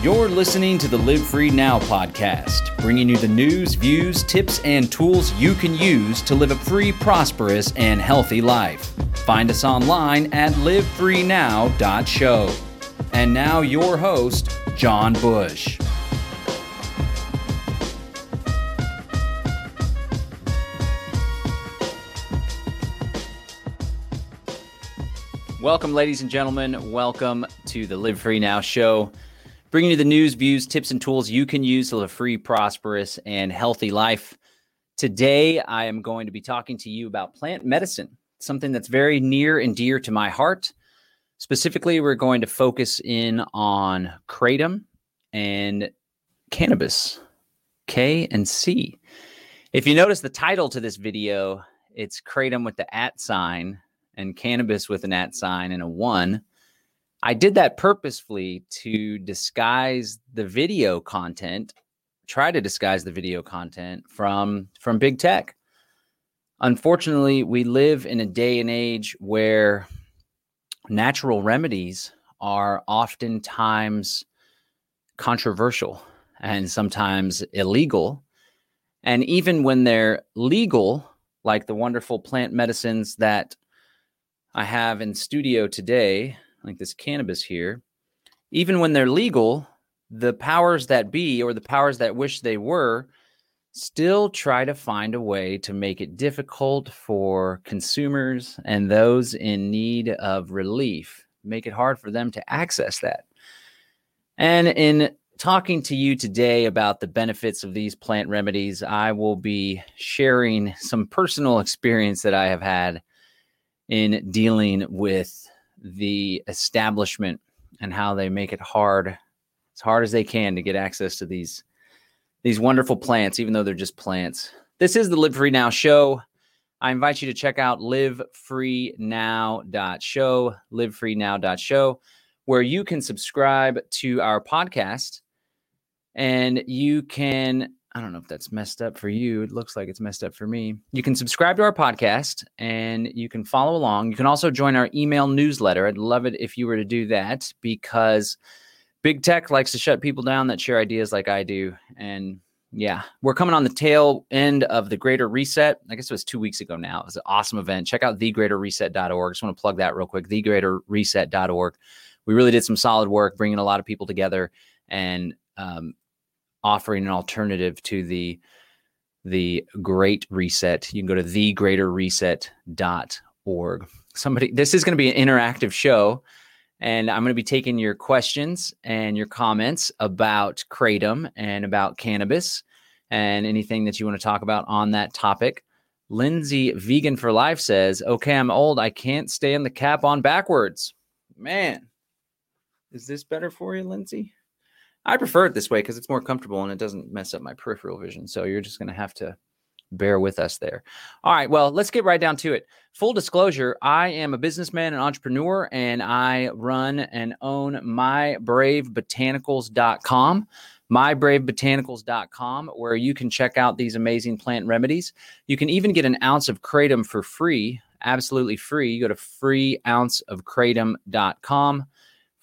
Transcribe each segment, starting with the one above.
You're listening to the Live Free Now podcast, bringing you the news, views, tips, and tools you can use to live a free, prosperous, and healthy life. Find us online at livefreenow.show. And now, your host, John Bush. Welcome, ladies and gentlemen. Welcome to the Live Free Now show bringing you the news, views, tips, and tools you can use to live a free, prosperous, and healthy life. Today, I am going to be talking to you about plant medicine, something that's very near and dear to my heart. Specifically, we're going to focus in on kratom and cannabis, K and C. If you notice the title to this video, it's kratom with the at sign and cannabis with an at sign and a one. I did that purposefully to disguise the video content, try to disguise the video content from from big tech. Unfortunately, we live in a day and age where natural remedies are oftentimes controversial and sometimes illegal. And even when they're legal, like the wonderful plant medicines that I have in studio today, like this cannabis here, even when they're legal, the powers that be or the powers that wish they were still try to find a way to make it difficult for consumers and those in need of relief, make it hard for them to access that. And in talking to you today about the benefits of these plant remedies, I will be sharing some personal experience that I have had in dealing with the establishment and how they make it hard, as hard as they can to get access to these these wonderful plants, even though they're just plants. This is the Live Free Now show. I invite you to check out livefreenow.show, livefreenow.show, where you can subscribe to our podcast and you can I don't know if that's messed up for you. It looks like it's messed up for me. You can subscribe to our podcast and you can follow along. You can also join our email newsletter. I'd love it if you were to do that because big tech likes to shut people down that share ideas like I do. And yeah, we're coming on the tail end of the Greater Reset. I guess it was two weeks ago now. It was an awesome event. Check out thegreaterreset.org. Just want to plug that real quick thegreaterreset.org. We really did some solid work bringing a lot of people together and um, offering an alternative to the the great reset. You can go to thegreaterreset.org somebody this is going to be an interactive show and i'm going to be taking your questions and your comments about kratom and about cannabis and anything that you want to talk about on that topic. Lindsay vegan for life says okay i'm old. I can't stand the cap on backwards. Man is this better for you lindsay I prefer it this way because it's more comfortable and it doesn't mess up my peripheral vision. So you're just going to have to bear with us there. All right, well, let's get right down to it. Full disclosure, I am a businessman and entrepreneur and I run and own mybravebotanicals.com, mybravebotanicals.com where you can check out these amazing plant remedies. You can even get an ounce of kratom for free, absolutely free. You go to freeounceofkratom.com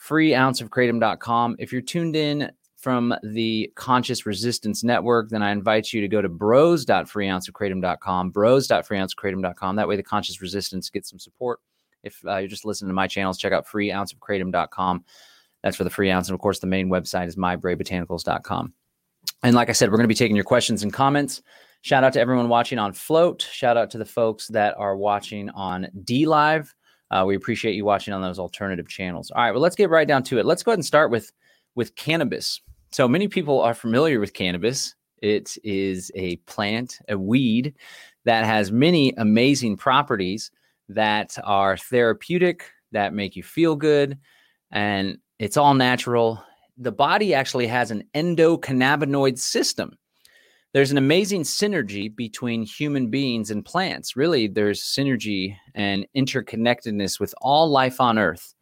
freeounceofkratom.com. If you're tuned in from the Conscious Resistance Network, then I invite you to go to bros.freeounceofkratom.com, bros.freeounceofkratom.com. That way, the Conscious Resistance gets some support. If uh, you're just listening to my channels, check out freeounceofkratom.com. That's for the free ounce. And of course, the main website is mybravebotanicals.com. And like I said, we're going to be taking your questions and comments. Shout out to everyone watching on Flote. Shout out to the folks that are watching on DLive. Uh, we appreciate you watching on those alternative channels. All right, well, let's get right down to it. Let's go ahead and start with with cannabis. So many people are familiar with cannabis. It is a plant, a weed that has many amazing properties that are therapeutic, that make you feel good, and it's all natural. The body actually has an endocannabinoid system there's an amazing synergy between human beings and plants. Really, there's synergy and interconnectedness with all life on earth.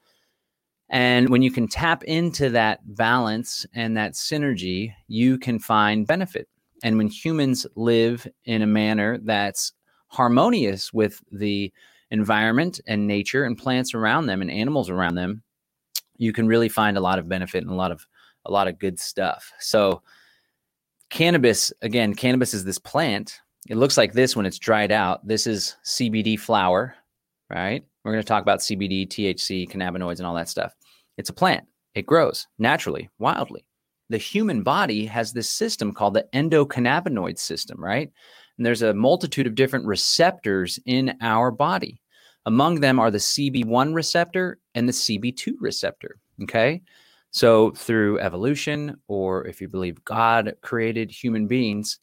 And when you can tap into that balance and that synergy, you can find benefit. And when humans live in a manner that's harmonious with the environment and nature and plants around them and animals around them, you can really find a lot of benefit and a lot of a lot of good stuff. So, cannabis, again, cannabis is this plant. It looks like this when it's dried out. This is CBD flower, right? We're going to talk about CBD, THC, cannabinoids, and all that stuff. It's a plant, it grows naturally, wildly. The human body has this system called the endocannabinoid system, right? And there's a multitude of different receptors in our body. Among them are the CB1 receptor and the CB2 receptor. Okay. So, through evolution, or if you believe God created human beings,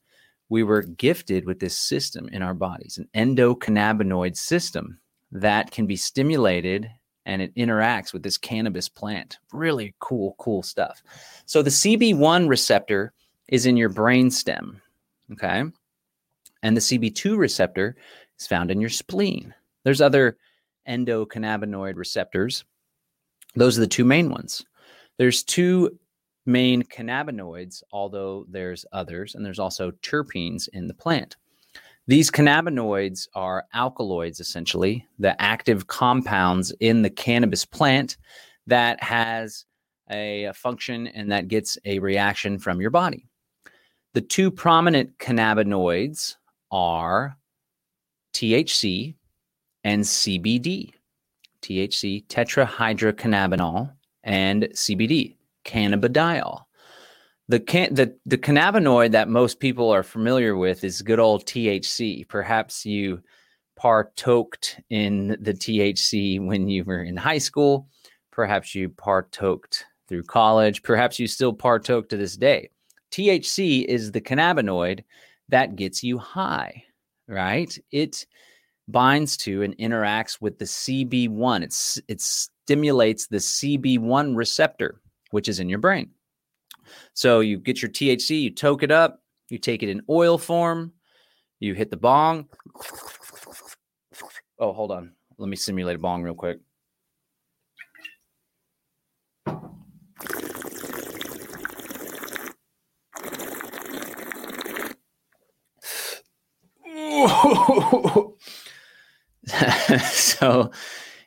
we were gifted with this system in our bodies, an endocannabinoid system that can be stimulated and it interacts with this cannabis plant. Really cool, cool stuff. So, the CB1 receptor is in your brain stem. Okay. And the CB2 receptor is found in your spleen. There's other endocannabinoid receptors. Those are the two main ones. There's two main cannabinoids, although there's others, and there's also terpenes in the plant. These cannabinoids are alkaloids, essentially, the active compounds in the cannabis plant that has a, function and that gets a reaction from your body. The two prominent cannabinoids are THC and CBD. THC, tetrahydrocannabinol, and CBD, cannabidiol. The, can- the, the cannabinoid that most people are familiar with is good old THC. Perhaps you partoked in the THC when you were in high school. Perhaps you partoked through college. Perhaps you still partoke to this day. THC is the cannabinoid that gets you high, right? It binds to and interacts with the CB1. It's, it stimulates the CB1 receptor, which is in your brain. So you get your THC, you toke it up, you take it in oil form, you hit the bong. Oh, hold on. Let me simulate a bong real quick. so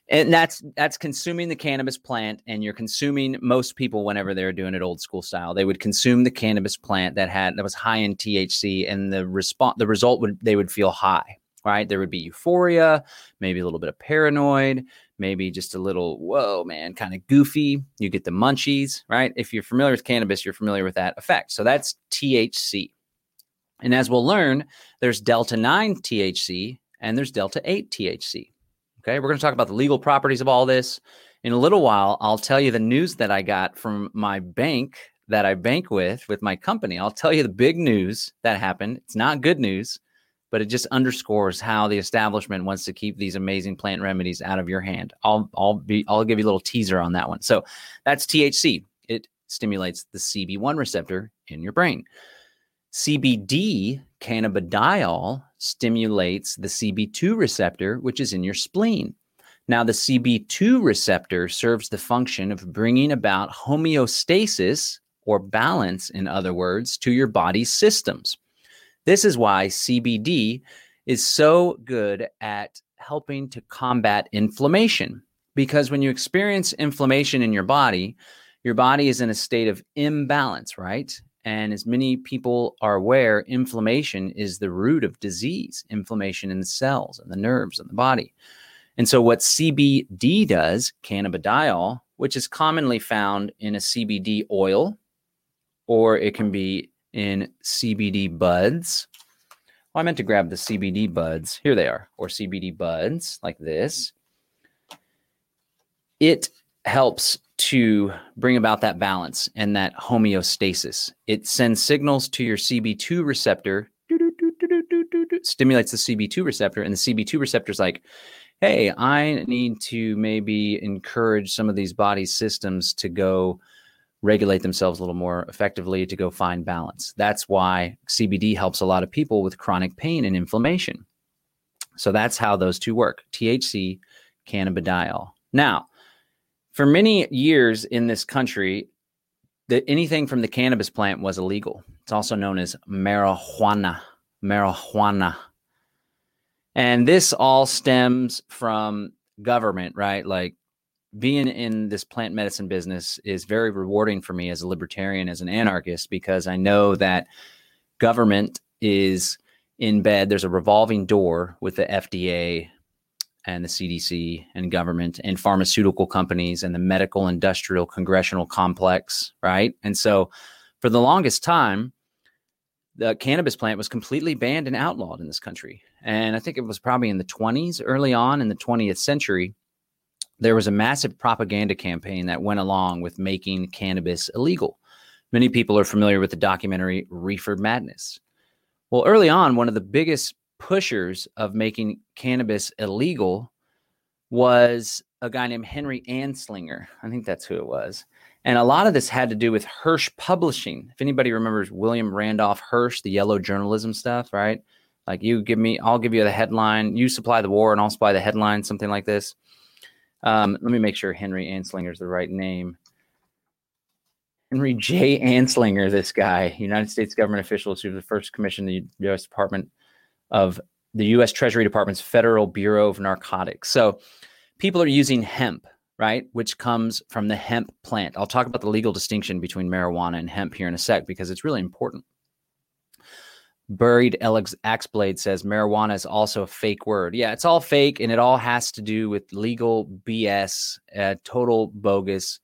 and that's that's consuming the cannabis plant and you're consuming most people whenever they're doing it old school style. They would consume the cannabis plant that had that was high in THC and the response the result would they would feel high right? There would be euphoria maybe a little bit of paranoid maybe just a little whoa man kind of goofy. You get the munchies right? If you're familiar with cannabis you're familiar with that effect. So that's THC and as we'll learn there's delta 9 THC and there's delta 8 THC. Okay, we're going to talk about the legal properties of all this. In a little while, I'll tell you the news that I got from my bank that I bank with, with my company. I'll tell you the big news that happened. It's not good news, but it just underscores how the establishment wants to keep these amazing plant remedies out of your hand. I'll I'll be I'll give you a little teaser on that one. So that's THC. It stimulates the CB1 receptor in your brain. CBD, cannabidiol, stimulates the CB2 receptor, which is in your spleen. Now, the CB2 receptor serves the function of bringing about homeostasis or balance, in other words, to your body's systems. This is why CBD is so good at helping to combat inflammation. Because when you experience inflammation in your body, your body is in a state of imbalance, right? And as many people are aware, inflammation is the root of disease, inflammation in the cells and the nerves and the body. And so, what CBD does, cannabidiol, which is commonly found in a CBD oil, or it can be in CBD buds. I meant to grab the CBD buds. Here they are, or CBD buds like this. It helps to bring about that balance and that homeostasis. It sends signals to your CB2 receptor, stimulates the CB2 receptor, and the CB2 receptor is like, hey, I need to maybe encourage some of these body systems to go regulate themselves a little more effectively to go find balance. That's why CBD helps a lot of people with chronic pain and inflammation. So that's how those two work THC, cannabidiol. Now, for many years in this country, that anything from the cannabis plant was illegal. It's also known as marijuana. Marijuana. And this all stems from government, right? Like being in this plant medicine business is very rewarding for me as a libertarian, as an anarchist, because I know that government is in bed. There's a revolving door with the FDA and the CDC and government and pharmaceutical companies and the medical industrial congressional complex, right? And so for the longest time, the cannabis plant was completely banned and outlawed in this country. And I think it was probably in the 20s, early on in the 20th century, there was a massive propaganda campaign that went along with making cannabis illegal. Many people are familiar with the documentary Reefer Madness. Well, early on, one of the biggest pushers of making cannabis illegal was a guy named Henry Anslinger. I think that's who it was. And a lot of this had to do with Hearst Publishing. If anybody remembers William Randolph Hearst, the yellow journalism stuff, right? Like you give me, I'll give you the headline, you supply the war, and I'll supply the headline, something like this. Um, let me make sure Henry Anslinger is the right name. Henry J. Anslinger, this guy, United States government official who was the first commissioned the U.S. Department of the U.S. Treasury Department's Federal Bureau of Narcotics. So people are using hemp, right, which comes from the hemp plant. I'll talk about the legal distinction between marijuana and hemp here in a sec because it's really important. Buried Alex Axblade says marijuana is also a fake word. Yeah, it's all fake and it all has to do with legal BS, uh, total bogus.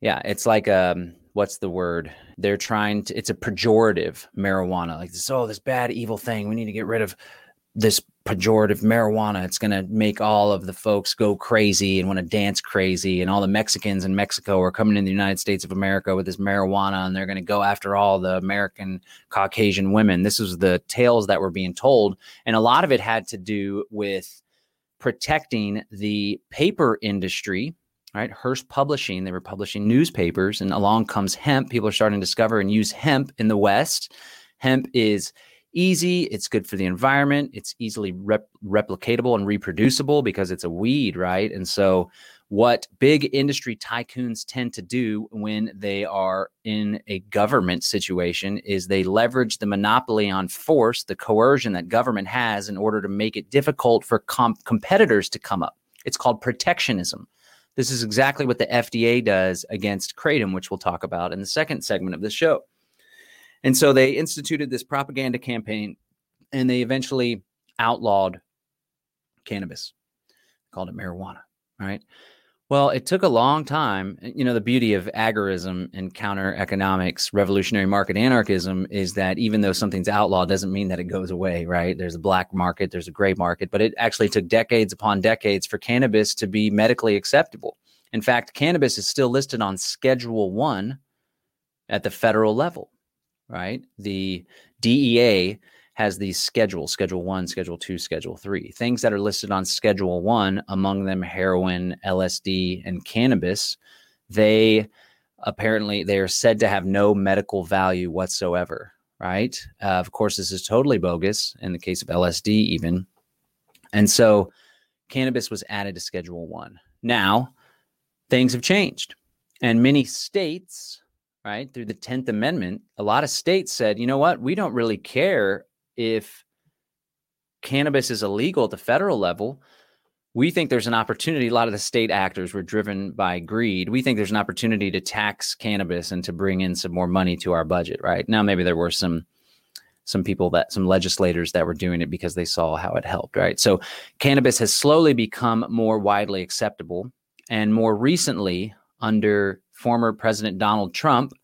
Yeah, it's like um what's the word? They're trying to, it's a pejorative marijuana, like this, oh, this bad, evil thing. We need to get rid of this pejorative marijuana. It's going to make all of the folks go crazy and want to dance crazy. And all the Mexicans in Mexico are coming in the United States of America with this marijuana and they're going to go after all the American Caucasian women. This was the tales that were being told. And a lot of it had to do with protecting the paper industry right? Hearst Publishing, they were publishing newspapers, and along comes hemp. People are starting to discover and use hemp in the West. Hemp is easy, it's good for the environment, it's easily rep- replicatable and reproducible because it's a weed, right? And so, what big industry tycoons tend to do when they are in a government situation is they leverage the monopoly on force, the coercion that government has, in order to make it difficult for comp- competitors to come up. It's called protectionism. This is exactly what the FDA does against Kratom, which we'll talk about in the second segment of the show. And so they instituted this propaganda campaign and they eventually outlawed cannabis, called it marijuana, right? Well, it took a long time. Eh, you know, the beauty of agorism and counter economics, revolutionary market anarchism is that even though something's outlawed doesn't mean that it goes away, right? There's a black market, there's a gray market, but it actually took decades upon decades for cannabis to be medically acceptable. In fact, cannabis is still listed on Schedule 1 at the federal level, right? The DEA has these schedules schedule one schedule two schedule three things that are listed on schedule one among them heroin lsd and cannabis. They apparently they are said to have no medical value whatsoever right? Uh, of course this is totally bogus in the case of lsd even. And so cannabis was added to schedule one. Now things have changed. And many states right through the 10th amendment a lot of states said you know what? We don't really care if cannabis is illegal at the federal level, we think there's an opportunity. A lot of the state actors were driven by greed. We think there's an opportunity to tax cannabis and to bring in some more money to our budget. Right now, maybe there were some some people that some legislators that were doing it because they saw how it helped. Right. So cannabis has slowly become more widely acceptable, and more recently, under former President Donald Trump,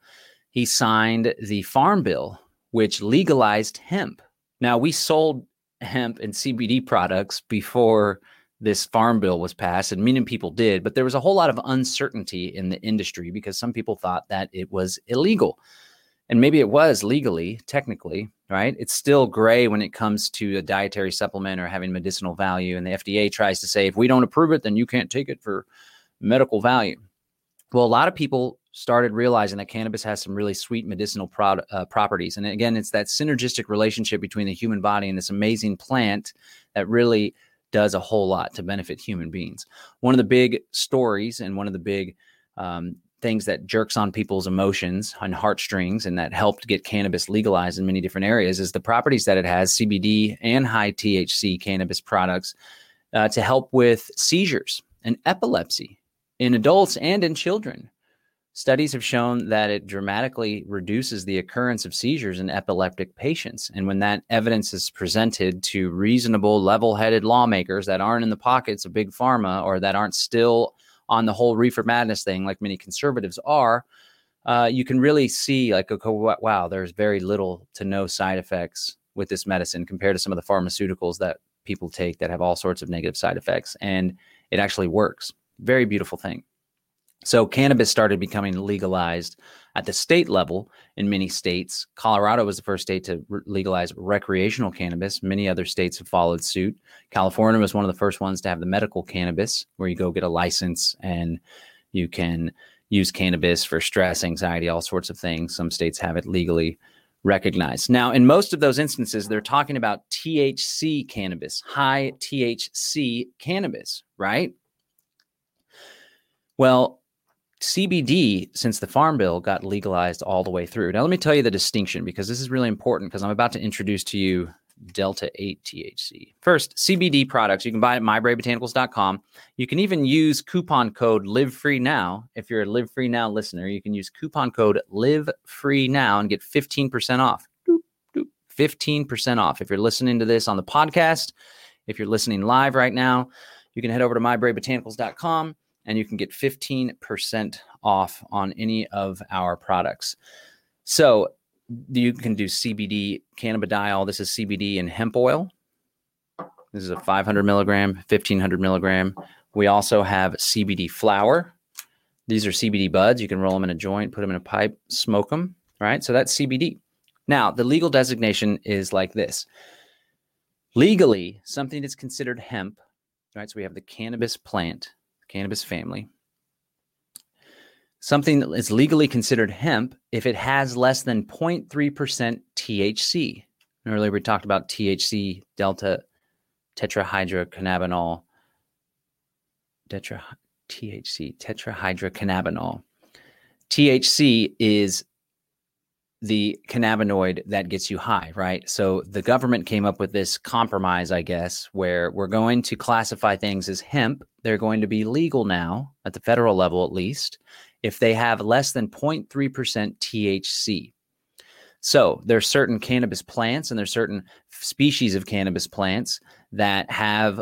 he signed the Farm Bill, which legalized hemp. Now, we sold hemp and CBD products before this farm bill was passed, and many people did, but there was a whole lot of uncertainty in the industry because some people thought that it was illegal. And maybe it was legally, technically, right? It's still gray when it comes to a dietary supplement or having medicinal value. And the FDA tries to say, if we don't approve it, then you can't take it for medical value. Well, a lot of people started realizing that cannabis has some really sweet medicinal pro- uh, properties. And again, it's that synergistic relationship between the human body and this amazing plant that really does a whole lot to benefit human beings. One of the big stories and one of the big um, things that jerks on people's emotions and heartstrings and that helped get cannabis legalized in many different areas is the properties that it has CBD and high THC cannabis products uh, to help with seizures and epilepsy in adults and in children. Studies have shown that it dramatically reduces the occurrence of seizures in epileptic patients. And when that evidence is presented to reasonable, level headed lawmakers that aren't in the pockets of big pharma or that aren't still on the whole reefer madness thing, like many conservatives are, uh, you can really see, like, okay, wow, there's very little to no side effects with this medicine compared to some of the pharmaceuticals that people take that have all sorts of negative side effects. And it actually works. Very beautiful thing. So cannabis started becoming legalized at the state level in many states. Colorado was the first state to re- legalize recreational cannabis. Many other states have followed suit. California was one of the first ones to have the medical cannabis, where you go get a license and you can use cannabis for stress, anxiety, all sorts of things. Some states have it legally recognized. Now, in most of those instances, they're talking about THC cannabis, high THC cannabis, right? Well, CBD, since the Farm Bill got legalized all the way through. Now, let me tell you the distinction because this is really important because I'm about to introduce to you Delta 8 THC. First, CBD products you can buy at mybravebotanicals.com. You can even use coupon code Live Free Now. If you're a Live Free Now listener, you can use coupon code Live Free Now and get 15% off. 15% off. If you're listening to this on the podcast, if you're listening live right now, you can head over to mybravebotanicals.com and you can get 15% off on any of our products. So you can do CBD cannabidiol. This is CBD and hemp oil. This is a 500 milligram, 1500 milligram. We also have CBD flower. These are CBD buds. You can roll them in a joint, put them in a pipe, smoke them. Right. So that's CBD. Now, the legal designation is like this legally, something that's considered hemp. Right. So we have the cannabis plant cannabis family. Something that is legally considered hemp if it has less than 0.3% THC. Earlier we talked about THC, delta tetrahydrocannabinol, tetra, THC, tetrahydrocannabinol. THC is the cannabinoid that gets you high, right? So the government came up with this compromise, I guess, where we're going to classify things as hemp. They're going to be legal now at the federal level, at least, if they have less than 0.3% THC. So there's certain cannabis plants and there's certain species of cannabis plants that have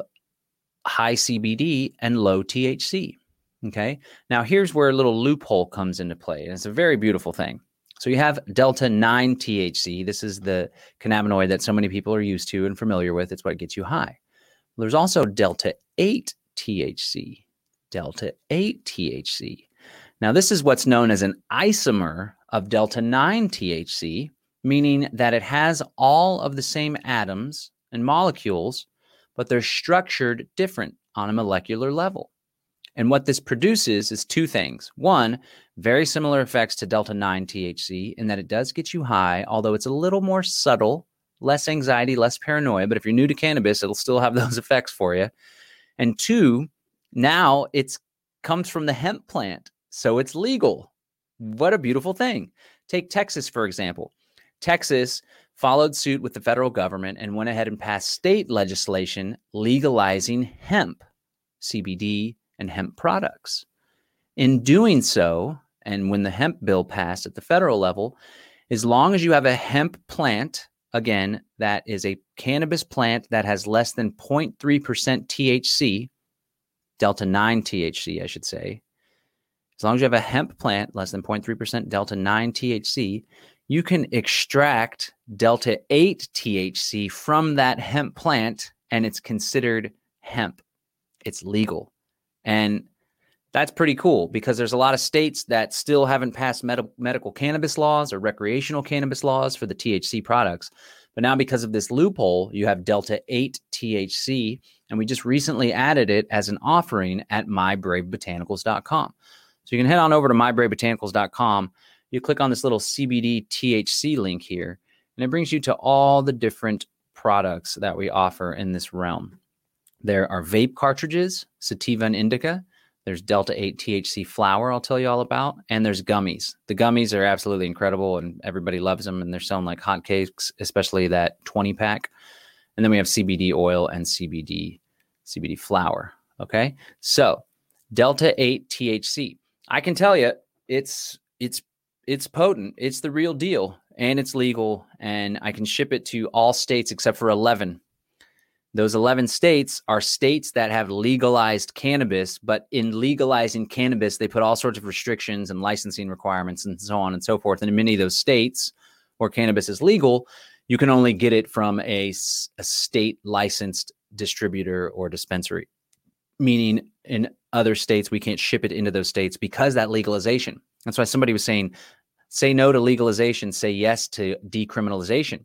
high CBD and low THC. Okay. Now here's where a little loophole comes into play. And it's a very beautiful thing. So you have delta 9 THC. This is the cannabinoid that so many people are used to and familiar with. It's what gets you high. There's also delta 8 THC. Delta 8 THC. Now, this is what's known as an isomer of delta 9 THC, meaning that it has all of the same atoms and molecules, but they're structured different on a molecular level. And what this produces is two things. One, very similar effects to Delta 9 THC in that it does get you high, although it's a little more subtle, less anxiety, less paranoia. But if you're new to cannabis, it'll still have those effects for you. And two, now it comes from the hemp plant, so it's legal. What a beautiful thing. Take Texas, for example. Texas followed suit with the federal government and went ahead and passed state legislation legalizing hemp, CBD, and hemp products. In doing so, and when the hemp bill passed at the federal level, as long as you have a hemp plant, again, that is a cannabis plant that has less than 0.3% THC, delta 9 THC, I should say, as long as you have a hemp plant less than 0.3% delta 9 THC, you can extract delta 8 THC from that hemp plant and it's considered hemp. It's legal. And that's pretty cool because there's a lot of states that still haven't passed med- medical cannabis laws or recreational cannabis laws for the THC products. But now, because of this loophole, you have Delta 8 THC, and we just recently added it as an offering at mybravebotanicals.com. So you can head on over to mybravebotanicals.com. You click on this little CBD THC link here, and it brings you to all the different products that we offer in this realm. There are vape cartridges, sativa and indica. There's Delta 8 THC flower, I'll tell you all about. And there's gummies. The gummies are absolutely incredible and everybody loves them and they're selling like hotcakes, especially that 20 pack. And then we have CBD oil and CBD CBD flower. Okay. So Delta 8 THC. I can tell you it's it's it's potent. It's the real deal and it's legal and I can ship it to all states except for 11. Those 11 states are states that have legalized cannabis, but in legalizing cannabis, they put all sorts of restrictions and licensing requirements and so on and so forth. And in many of those states where cannabis is legal, you can only get it from a, a state licensed distributor or dispensary, meaning in other states, we can't ship it into those states because that legalization. That's why somebody was saying, say no to legalization, say yes to decriminalization.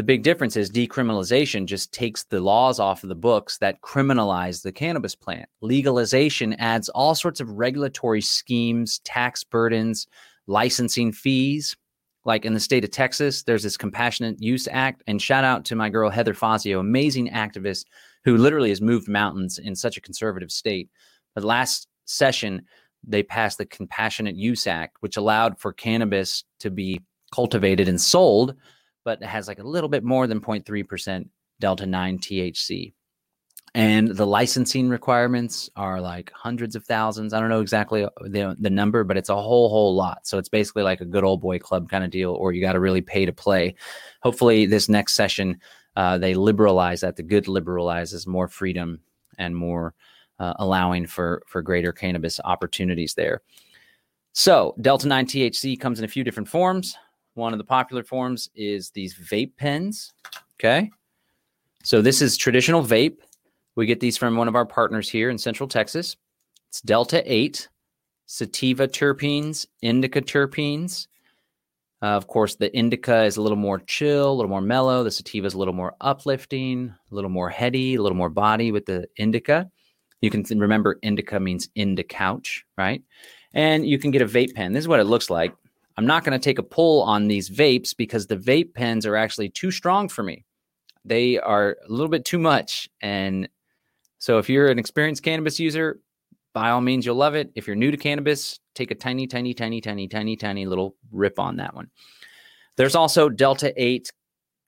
The big difference is decriminalization just takes the laws off of the books that criminalize the cannabis plant. Legalization adds all sorts of regulatory schemes, tax burdens, licensing fees. Like in the state of Texas, there's this Compassionate Use Act. And shout out to my girl, Heather Fazio, amazing activist who literally has moved mountains in such a conservative state. But last session, they passed the Compassionate Use Act, which allowed for cannabis to be cultivated and sold but it has like a little bit more than 0.3% delta 9 THC. And the licensing requirements are like hundreds of thousands. I don't know exactly uh, the, the number, but it's a whole, whole lot. So it's basically like a good old boy club kind of deal, or you got to really pay to play. Hopefully, this next session, uh, they liberalize that. The good liberalizes more freedom and more uh, allowing for, for greater cannabis opportunities there. So, Delta 9 THC comes in a few different forms. One of the popular forms is these vape pens. Okay. So this is traditional vape. We get these from one of our partners here in Central Texas. It's Delta 8, sativa terpenes, indica terpenes. Uh, of course, the indica is a little more chill, a little more mellow. The sativa is a little more uplifting, a little more heady, a little more body with the indica. You can remember indica means into couch, right? And you can get a vape pen. This is what it looks like. I'm not going to take a pull on these vapes because the vape pens are actually too strong for me. They are a little bit too much. And so if you're an experienced cannabis user, by all means, you'll love it. If you're new to cannabis, take a tiny, tiny, tiny, tiny, tiny, tiny little rip on that one. There's also Delta 8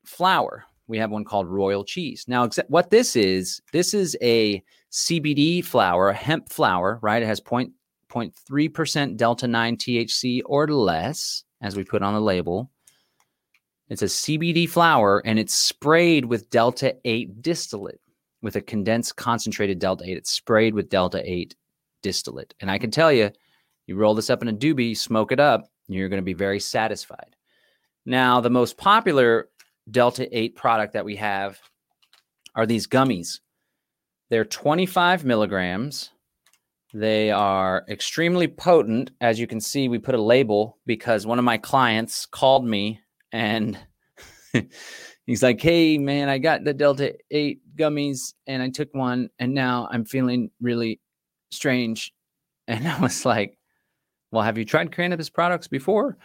flower. We have one called Royal Cheese. Now, what this is, this is a CBD flower, a hemp flower, right? It has point 0.3% delta 9 THC or less, as we put on the label. It's a CBD flower and it's sprayed with delta 8 distillate with a condensed concentrated delta 8. It's sprayed with delta 8 distillate. And I can tell you, you roll this up in a doobie, smoke it up, you're going to be very satisfied. Now, the most popular delta 8 product that we have are these gummies. They're 25 milligrams they are extremely potent. As you can see, we put a label because one of my clients called me and he's like, Hey, man, I got the Delta 8 gummies and I took one and now I'm feeling really strange. And I was like, Well, have you tried cannabis products before?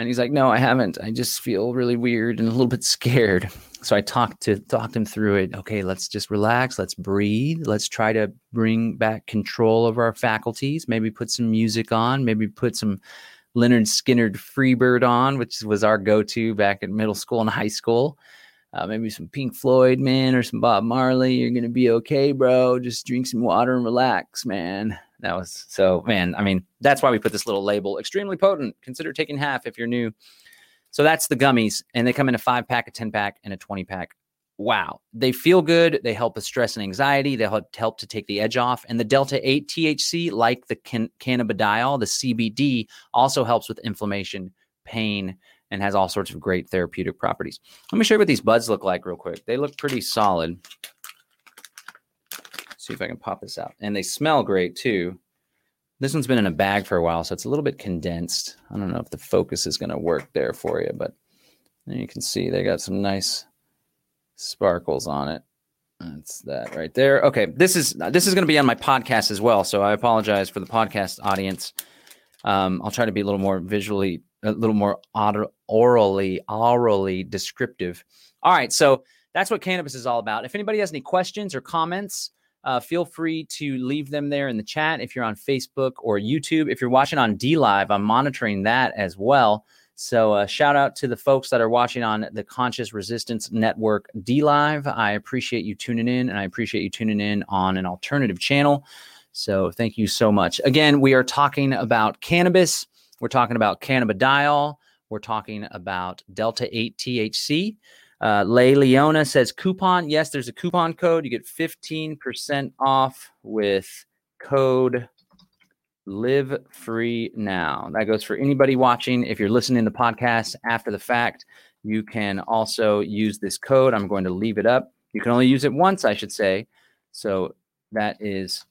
And he's like, No, I haven't. I just feel really weird and a little bit scared. So I talked to talked him through it. Okay, let's just relax. Let's breathe. Let's try to bring back control of our faculties. Maybe put some music on. Maybe put some Lynyrd Skynyrd Freebird on, which was our go-to back in middle school and high school. Uh, maybe some Pink Floyd, man, or some Bob Marley. You're gonna be okay, bro. Just drink some water and relax, man. That was so, man. I mean, that's why we put this little label extremely potent. Consider taking half if you're new. So that's the gummies, and they come in a five pack, a 10 pack, and a 20 pack. Wow. They feel good. They help with stress and anxiety. They help, help to take the edge off. And the Delta 8 THC, like the can- cannabidiol, the CBD, also helps with inflammation, pain, and has all sorts of great therapeutic properties. Let me show you what these buds look like real quick. They look pretty solid see if I can pop this out. And they smell great too. This one's been in a bag for a while, so it's a little bit condensed. I don't know if the focus is going to work there for you, but you can see they got some nice sparkles on it. That's that right there. Okay, this is this is going to be on my podcast as well, so I apologize for the podcast audience. Um, I'll try to be a little more visually, a little more orally, orally descriptive. All right, so that's what cannabis is all about. If anybody has any questions or comments, uh, feel free to leave them there in the chat if you're on Facebook or YouTube. If you're watching on DLive, I'm monitoring that as well. So, uh, shout out to the folks that are watching on the Conscious Resistance Network DLive. I appreciate you tuning in, and I appreciate you tuning in on an alternative channel. So thank you so much. Again, we are talking about cannabis. We're talking about cannabidiol. We're talking about Delta 8 THC. Uh, Lay Leona says coupon. Yes, there's a coupon code. You get 15% off with code live free now. That goes for anybody watching. If you're listening to the podcast after the fact, you can also use this code. I'm going to leave it up. You can only use it once, I should say. So that is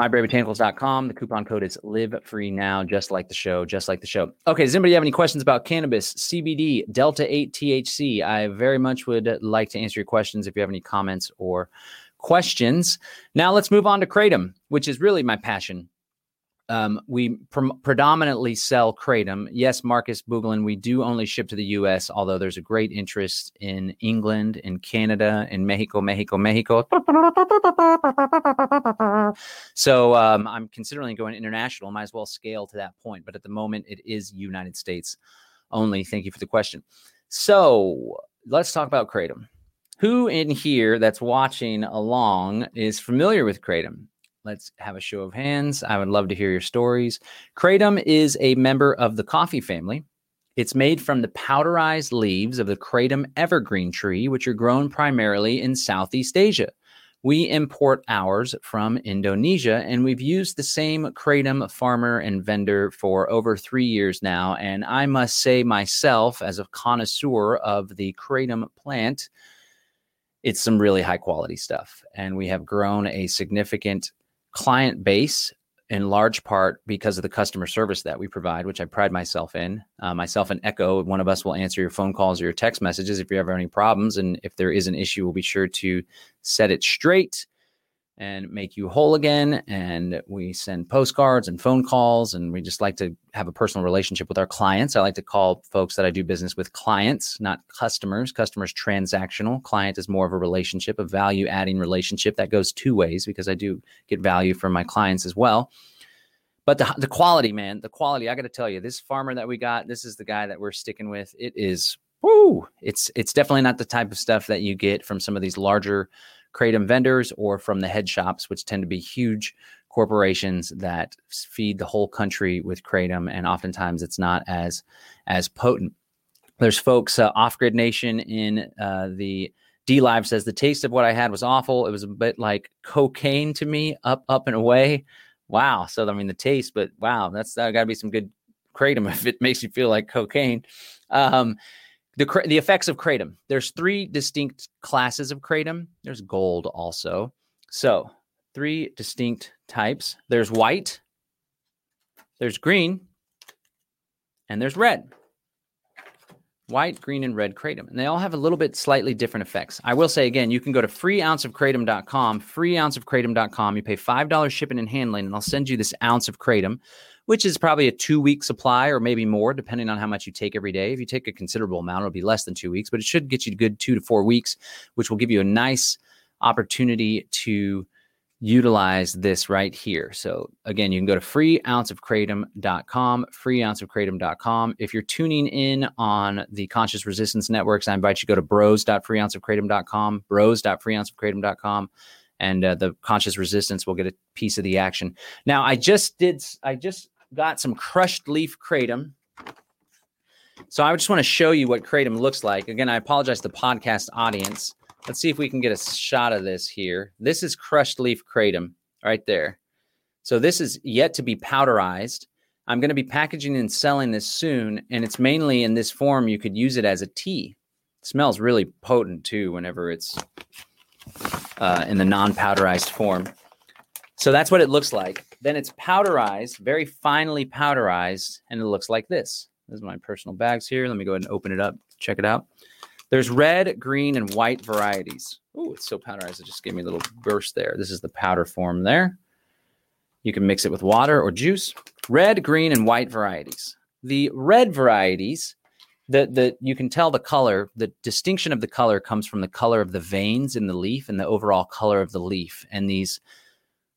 mybravebotanicals.com. The coupon code is live free now, just like the show, just like the show. Okay, does anybody have any questions about cannabis, CBD, Delta 8 THC? I very much would like to answer your questions if you have any comments or questions. Now let's move on to Kratom, which is really my passion um, we pre- predominantly sell kratom. Yes, Marcus Booglin, we do only ship to the U.S., although there's a great interest in England, in Canada, in Mexico, Mexico, Mexico. So um, I'm considering going international. Might as well scale to that point, but at the moment it is United States only. Thank you for the question. So let's talk about kratom. Who in here that's watching along is familiar with kratom? Let's have a show of hands. I would love to hear your stories. Kratom is a member of the coffee family. It's made from the powderized leaves of the Kratom evergreen tree, which are grown primarily in Southeast Asia. We import ours from Indonesia, and we've used the same Kratom farmer and vendor for over three years now. And I must say, myself, as a connoisseur of the Kratom plant, it's some really high quality stuff. And we have grown a significant client base in large part because of the customer service that we provide, which I pride myself in. Uh, myself and Echo, one of us will answer your phone calls or your text messages if you have any problems. And if there is an issue, we'll be sure to set it straight and make you whole again. And we send postcards and phone calls, and we just like to have a personal relationship with our clients. I like to call folks that I do business with clients, not customers. Customers transactional. Client is more of a relationship, a value adding relationship that goes two ways because I do get value from my clients as well. But the, the quality, man, the quality, I got to tell you, this farmer that we got, this is the guy that we're sticking with. It is, whoo, it's, it's definitely not the type of stuff that you get from some of these larger kratom vendors or from the head shops, which tend to be huge corporations that feed the whole country with kratom, and oftentimes it's not as as potent. There's folks uh, off grid nation in uh, the D Live says the taste of what I had was awful. It was a bit like cocaine to me, up up and away. Wow. So I mean the taste, but wow, that's that got to be some good kratom if it makes you feel like cocaine. Um, the the effects of kratom. There's three distinct classes of kratom. There's gold also. So three distinct types. There's white. There's green, and there's red. White, green, and red kratom. And they all have a little bit slightly different effects. I will say again, you can go to freeounceofkratom.com, freeounceofkratom.com. You pay $5 shipping and handling, and I'll send you this ounce of kratom which is probably a two week supply or maybe more, depending on how much you take every day. If you take a considerable amount, it'll be less than two weeks, but it should get you a good two to four weeks, which will give you a nice opportunity to utilize this right here. So again, you can go to freeounceofkratom.com, freeounceofkratom.com. If you're tuning in on the Conscious Resistance Networks, I invite you to go to bros.freeounceofkratom.com, bros.freeounceofkratom.com and uh, the conscious resistance will get a piece of the action. Now, I just did, I just got some crushed leaf kratom. So I just want to show you what kratom looks like. Again, I apologize to the podcast audience. Let's see if we can get a shot of this here. This is crushed leaf kratom right there. So this is yet to be powderized. I'm going to be packaging and selling this soon, and it's mainly in this form. You could use it as a tea. It smells really potent too whenever it's uh, in the non-powderized form. So that's what it looks like. Then it's powderized, very finely powderized, and it looks like this. This is my personal bags here. Let me go ahead and open it up, check it out. There's red, green, and white varieties. Oh, it's so powderized. It just gave me a little burst there. This is the powder form there. You can mix it with water or juice. Red, green, and white varieties. The red varieties the the you can tell the color the distinction of the color comes from the color of the veins in the leaf and the overall color of the leaf and these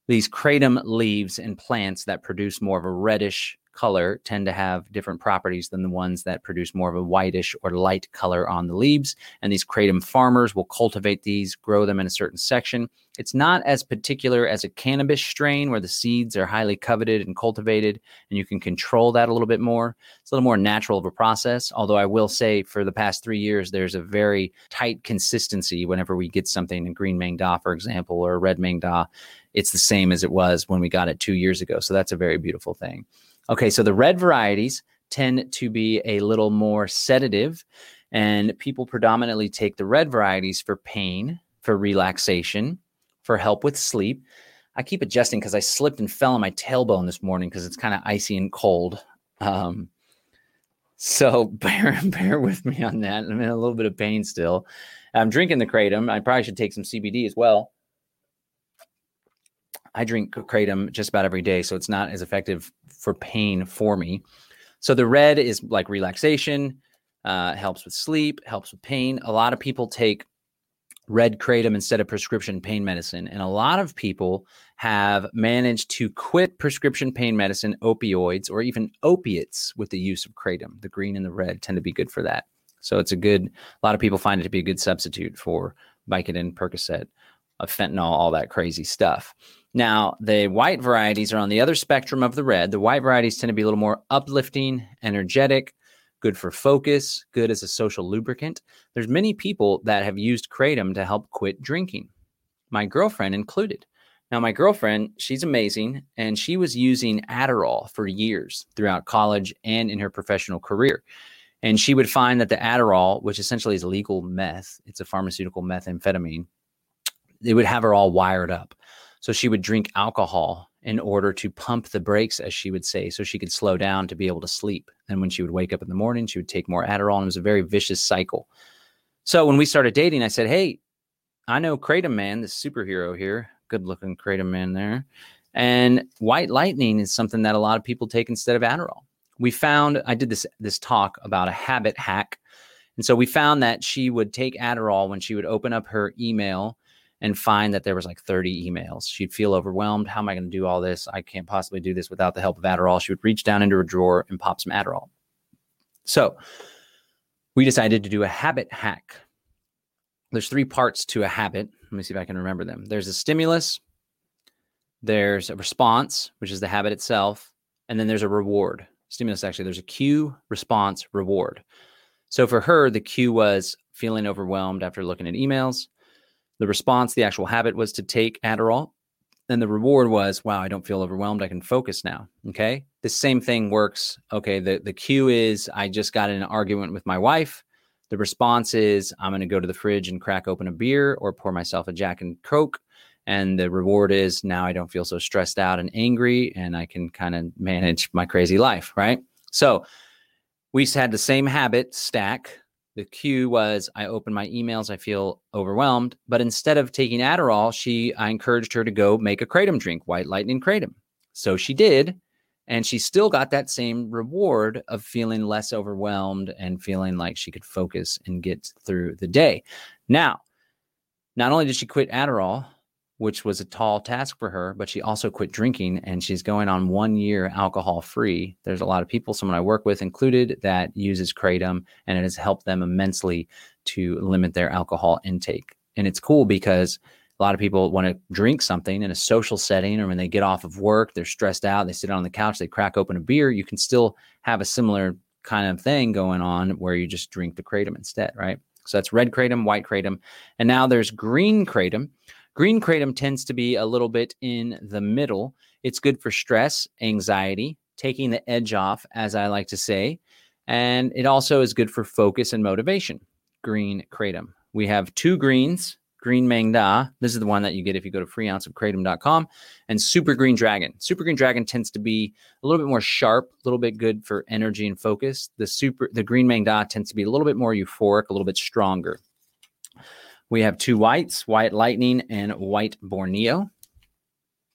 these kratom leaves and plants that produce more of a reddish color tend to have different properties than the ones that produce more of a whitish or light color on the leaves. And these kratom farmers will cultivate these, grow them in a certain section. It's not as particular as a cannabis strain where the seeds are highly coveted and cultivated, and you can control that a little bit more. It's a little more natural of a process. Although I will say, for the past three years, there's a very tight consistency whenever we get something in green Maeng Da, for example, or red Maeng Da. It's the same as it was when we got it two years ago. So that's a very beautiful thing. Okay, so the red varieties tend to be a little more sedative, and people predominantly take the red varieties for pain, for relaxation for help with sleep. I keep adjusting because I slipped and fell on my tailbone this morning because it's kind of icy and cold. Um, so bear bear with me on that. I'm in a little bit of pain still. I'm drinking the kratom. I probably should take some CBD as well. I drink kratom just about every day, so it's not as effective for pain for me. So the red is like relaxation, uh, helps with sleep, helps with pain. A lot of people take red kratom instead of prescription pain medicine. And a lot of people have managed to quit prescription pain medicine, opioids, or even opiates with the use of kratom. The green and the red tend to be good for that. So it's a good, a lot of people find it to be a good substitute for Vicodin, Percocet, uh, fentanyl, all that crazy stuff. Now, the white varieties are on the other spectrum of the red. The white varieties tend to be a little more uplifting, energetic, good for focus, good as a social lubricant. There's many people that have used kratom to help quit drinking. My girlfriend included. Now, my girlfriend, she's amazing, and she was using Adderall for years throughout college and in her professional career. And she would find that the Adderall, which essentially is legal meth, it's a pharmaceutical methamphetamine, it would have her all wired up. So she would drink alcohol in order to pump the brakes, as she would say, so she could slow down to be able to sleep. And when she would wake up in the morning, she would take more Adderall, and it was a very vicious cycle. So when we started dating, I said, Hey, I know Kratom Man, this superhero here, good looking Kratom Man there. And white lightning is something that a lot of people take instead of Adderall. We found I did this this talk about a habit hack. And so we found that she would take Adderall when she would open up her email and find that there was like 30 emails. She'd feel overwhelmed. How am I going to do all this? I can't possibly do this without the help of Adderall. She would reach down into a drawer and pop some Adderall. So we decided to do a habit hack. There's three parts to a habit. Let me see if I can remember them. There's a stimulus, there's a response, which is the habit itself, and then there's a reward. Stimulus, actually, there's a cue, response, reward. So for her, the cue was feeling overwhelmed after looking at emails. The response, the actual habit was to take Adderall. And the reward was, wow, I don't feel overwhelmed. I can focus now. Okay. The same thing works. Okay. The, the cue is, I just got in an argument with my wife. The response is, I'm going to go to the fridge and crack open a beer or pour myself a Jack and Coke. And the reward is, now I don't feel so stressed out and angry and I can kind of manage my crazy life. Right. So we had the same habit stack the cue was I open my emails, I feel overwhelmed. But instead of taking Adderall, she I encouraged her to go make a kratom drink, white lightning kratom. So she did. And she still got that same reward of feeling less overwhelmed and feeling like she could focus and get through the day. Now, not only did she quit Adderall, which was a tall task for her, but she also quit drinking and she's going on one year alcohol free. There's a lot of people, someone I work with included, that uses Kratom and it has helped them immensely to limit their alcohol intake. And it's cool because a lot of people want to drink something in a social setting or when they get off of work, they're stressed out, they sit on the couch, they crack open a beer. You can still have a similar kind of thing going on where you just drink the Kratom instead, right? So that's red Kratom, white Kratom. And now there's green Kratom Green kratom tends to be a little bit in the middle. It's good for stress, anxiety, taking the edge off, as I like to say. And it also is good for focus and motivation. Green kratom. We have two greens Green Maeng Da. This is the one that you get if you go to freeounceofkratom.com. And Super Green Dragon. Super Green Dragon tends to be a little bit more sharp, a little bit good for energy and focus. The super the Green Maeng Da tends to be a little bit more euphoric, a little bit stronger. We have two whites, white lightning and white Borneo.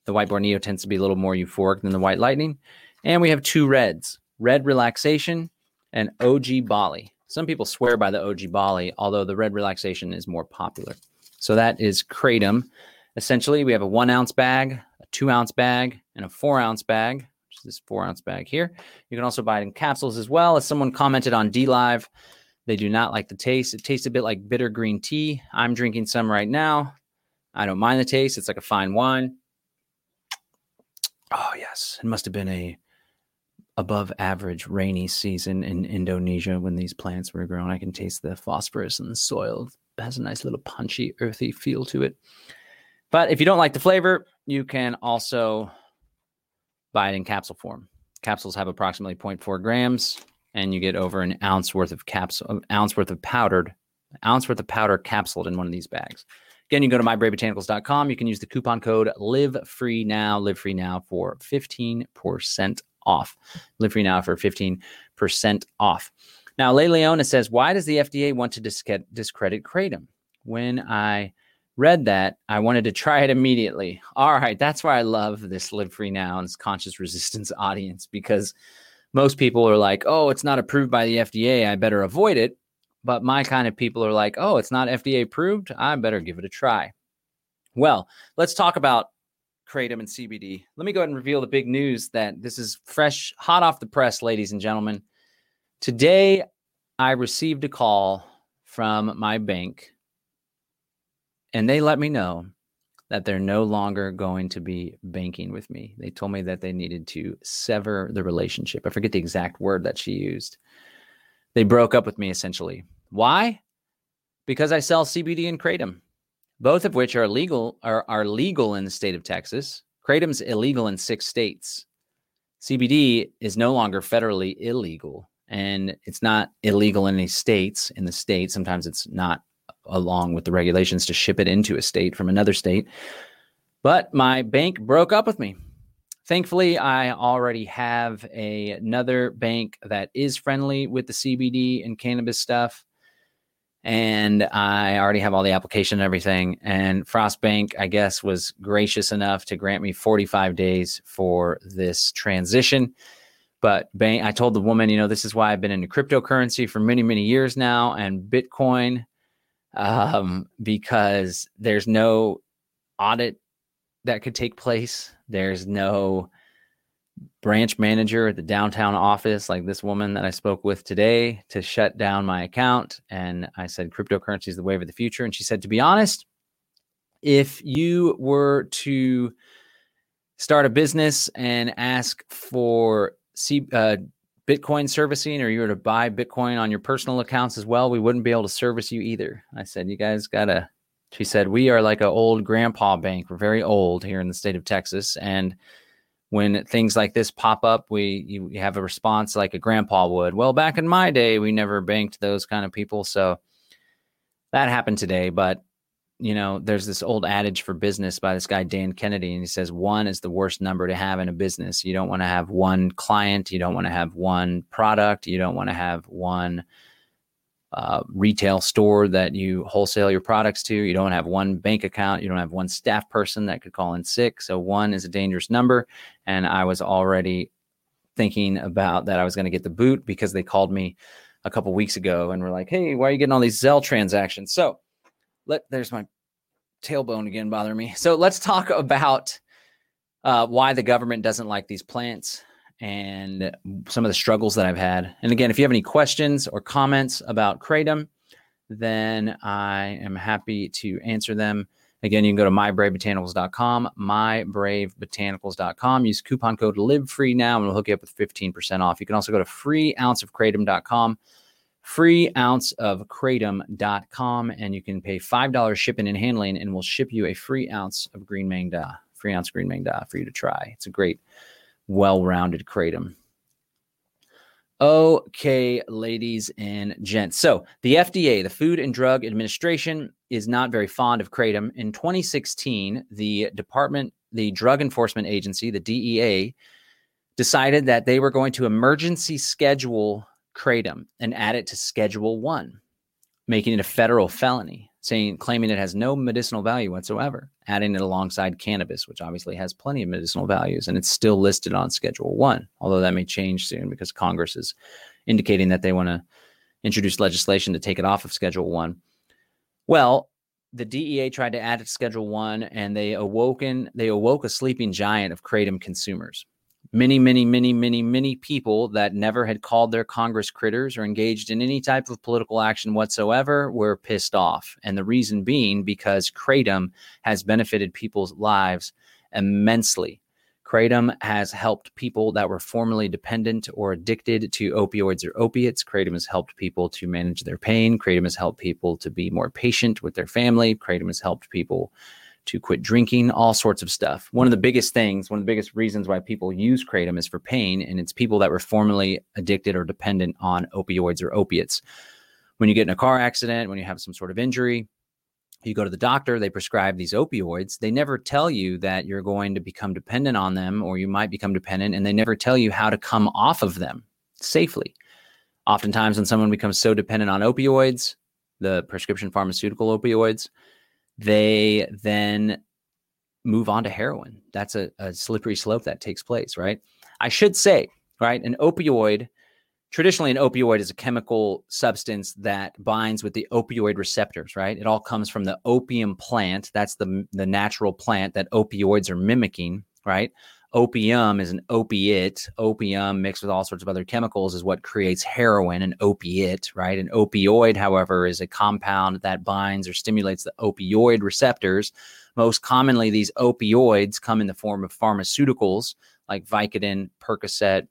The white Borneo tends to be a little more euphoric than the white lightning. And we have two reds, red relaxation and OG Bali. Some people swear by the OG Bali, although the red relaxation is more popular. So that is Kratom. Essentially, we have a one ounce bag, a two ounce bag, and a four ounce bag, which is this four ounce bag here. You can also buy it in capsules as well. As someone commented on DLive, they do not like the taste. It tastes a bit like bitter green tea. I'm drinking some right now. I don't mind the taste. It's like a fine wine. Oh yes, it must have been a above average rainy season in Indonesia when these plants were grown. I can taste the phosphorus in the soil. It has a nice little punchy, earthy feel to it. But if you don't like the flavor, you can also buy it in capsule form. Capsules have approximately 0.4 grams, and you get over an ounce worth of capsule, uh, ounce worth of powdered, ounce worth of powder capsuled in one of these bags. Again, you go to mybravebotanicals.com. You can use the coupon code live free now, live free now for 15% off. Live free now for 15% off. Now, Leigh Leona says, why does the FDA want to discredit Kratom? When I read that, I wanted to try it immediately. All right, that's why I love this Live Free Now and conscious resistance audience because most people are like, oh, it's not approved by the FDA. I better avoid it. But my kind of people are like, oh, it's not FDA approved. I better give it a try. Well, let's talk about kratom and CBD. Let me go ahead and reveal the big news that this is fresh, hot off the press, ladies and gentlemen. Today, I received a call from my bank, and they let me know that they're no longer going to be banking with me. They told me that they needed to sever the relationship. I forget the exact word that she used. They broke up with me essentially. Why? Because I sell CBD and kratom, both of which are legal are, are legal in the state of Texas. Kratom's illegal in six states. CBD is no longer federally illegal, and it's not illegal in any states. In the state, sometimes it's not along with the regulations to ship it into a state from another state. But my bank broke up with me. Thankfully, I already have a, another bank that is friendly with the CBD and cannabis stuff and I already have all the application and everything. And Frost Bank, I guess, was gracious enough to grant me 45 days for this transition. But bank, I told the woman, you know, this is why I've been into cryptocurrency for many, many years now and Bitcoin, um, because there's no audit that could take place. There's no branch manager at the downtown office, like this woman that I spoke with today, to shut down my account. And I said, cryptocurrency is the wave of the future. And she said, to be honest, if you were to start a business and ask for C, uh, Bitcoin servicing or you were to buy Bitcoin on your personal accounts as well, we wouldn't be able to service you either. I said, you guys got to, she said, we are like an old grandpa bank. We're very old here in the state of Texas. And when things like this pop up, we you, you have a response like a grandpa would. Well, back in my day, we never banked those kind of people, so that happened today. But you know, there's this old adage for business by this guy Dan Kennedy, and he says one is the worst number to have in a business. You don't want to have one client, you don't want to have one product, you don't want to have one uh, retail store that you wholesale your products to. You don't have one bank account. You don't have one staff person that could call in sick. So one is a dangerous number. And I was already thinking about that I was going to get the boot because they called me a couple weeks ago and were like, "Hey, why are you getting all these Zelle transactions?" So let there's my tailbone again bothering me. So let's talk about uh, why the government doesn't like these plants and some of the struggles that I've had. And again, if you have any questions or comments about Kratom, then I am happy to answer them. Again, you can go to mybravebotanicals.com, mybravebotanicals.com. Use coupon code live free now and we'll hook you up with 15% off. You can also go to freeounceofkratom.com, freeounceofkratom.com, and you can pay $5 shipping and handling and we'll ship you a free ounce of green Maeng Da, free ounce green Maeng Da for you to try. It's a great well-rounded kratom. Okay, ladies and gents. So, the FDA, the Food and Drug Administration, is not very fond of kratom. In 2016, the department, the Drug Enforcement Agency, the DEA, decided that they were going to emergency schedule kratom and add it to Schedule 1, making it a federal felony saying claiming it has no medicinal value whatsoever, adding it alongside cannabis, which obviously has plenty of medicinal values, and it's still listed on Schedule One. Although that may change soon because Congress is indicating that they want to introduce legislation to take it off of Schedule One. Well, the DEA tried to add it to Schedule One, and they awoken they awoke a sleeping giant of kratom consumers. Many, many, many, many, many people that never had called their Congress critters or engaged in any type of political action whatsoever were pissed off. And the reason being because Kratom has benefited people's lives immensely. Kratom has helped people that were formerly dependent or addicted to opioids or opiates. Kratom has helped people to manage their pain. Kratom has helped people to be more patient with their family. Kratom has helped people to quit drinking, all sorts of stuff. One of the biggest things, one of the biggest reasons why people use Kratom is for pain, and it's people that were formerly addicted or dependent on opioids or opiates. When you get in a car accident, when you have some sort of injury, you go to the doctor, they prescribe these opioids. They never tell you that you're going to become dependent on them or you might become dependent, and they never tell you how to come off of them safely. Oftentimes, when someone becomes so dependent on opioids, the prescription pharmaceutical opioids, they then move on to heroin. That's a, a slippery slope that takes place, right? I should say, right, an opioid traditionally an opioid is a chemical substance that binds with the opioid receptors right it all comes from the opium plant that's the the natural plant that opioids are mimicking right opium is an opiate opium mixed with all sorts of other chemicals is what creates heroin an opiate right an opioid however is a compound that binds or stimulates the opioid receptors most commonly these opioids come in the form of pharmaceuticals like vicodin percocet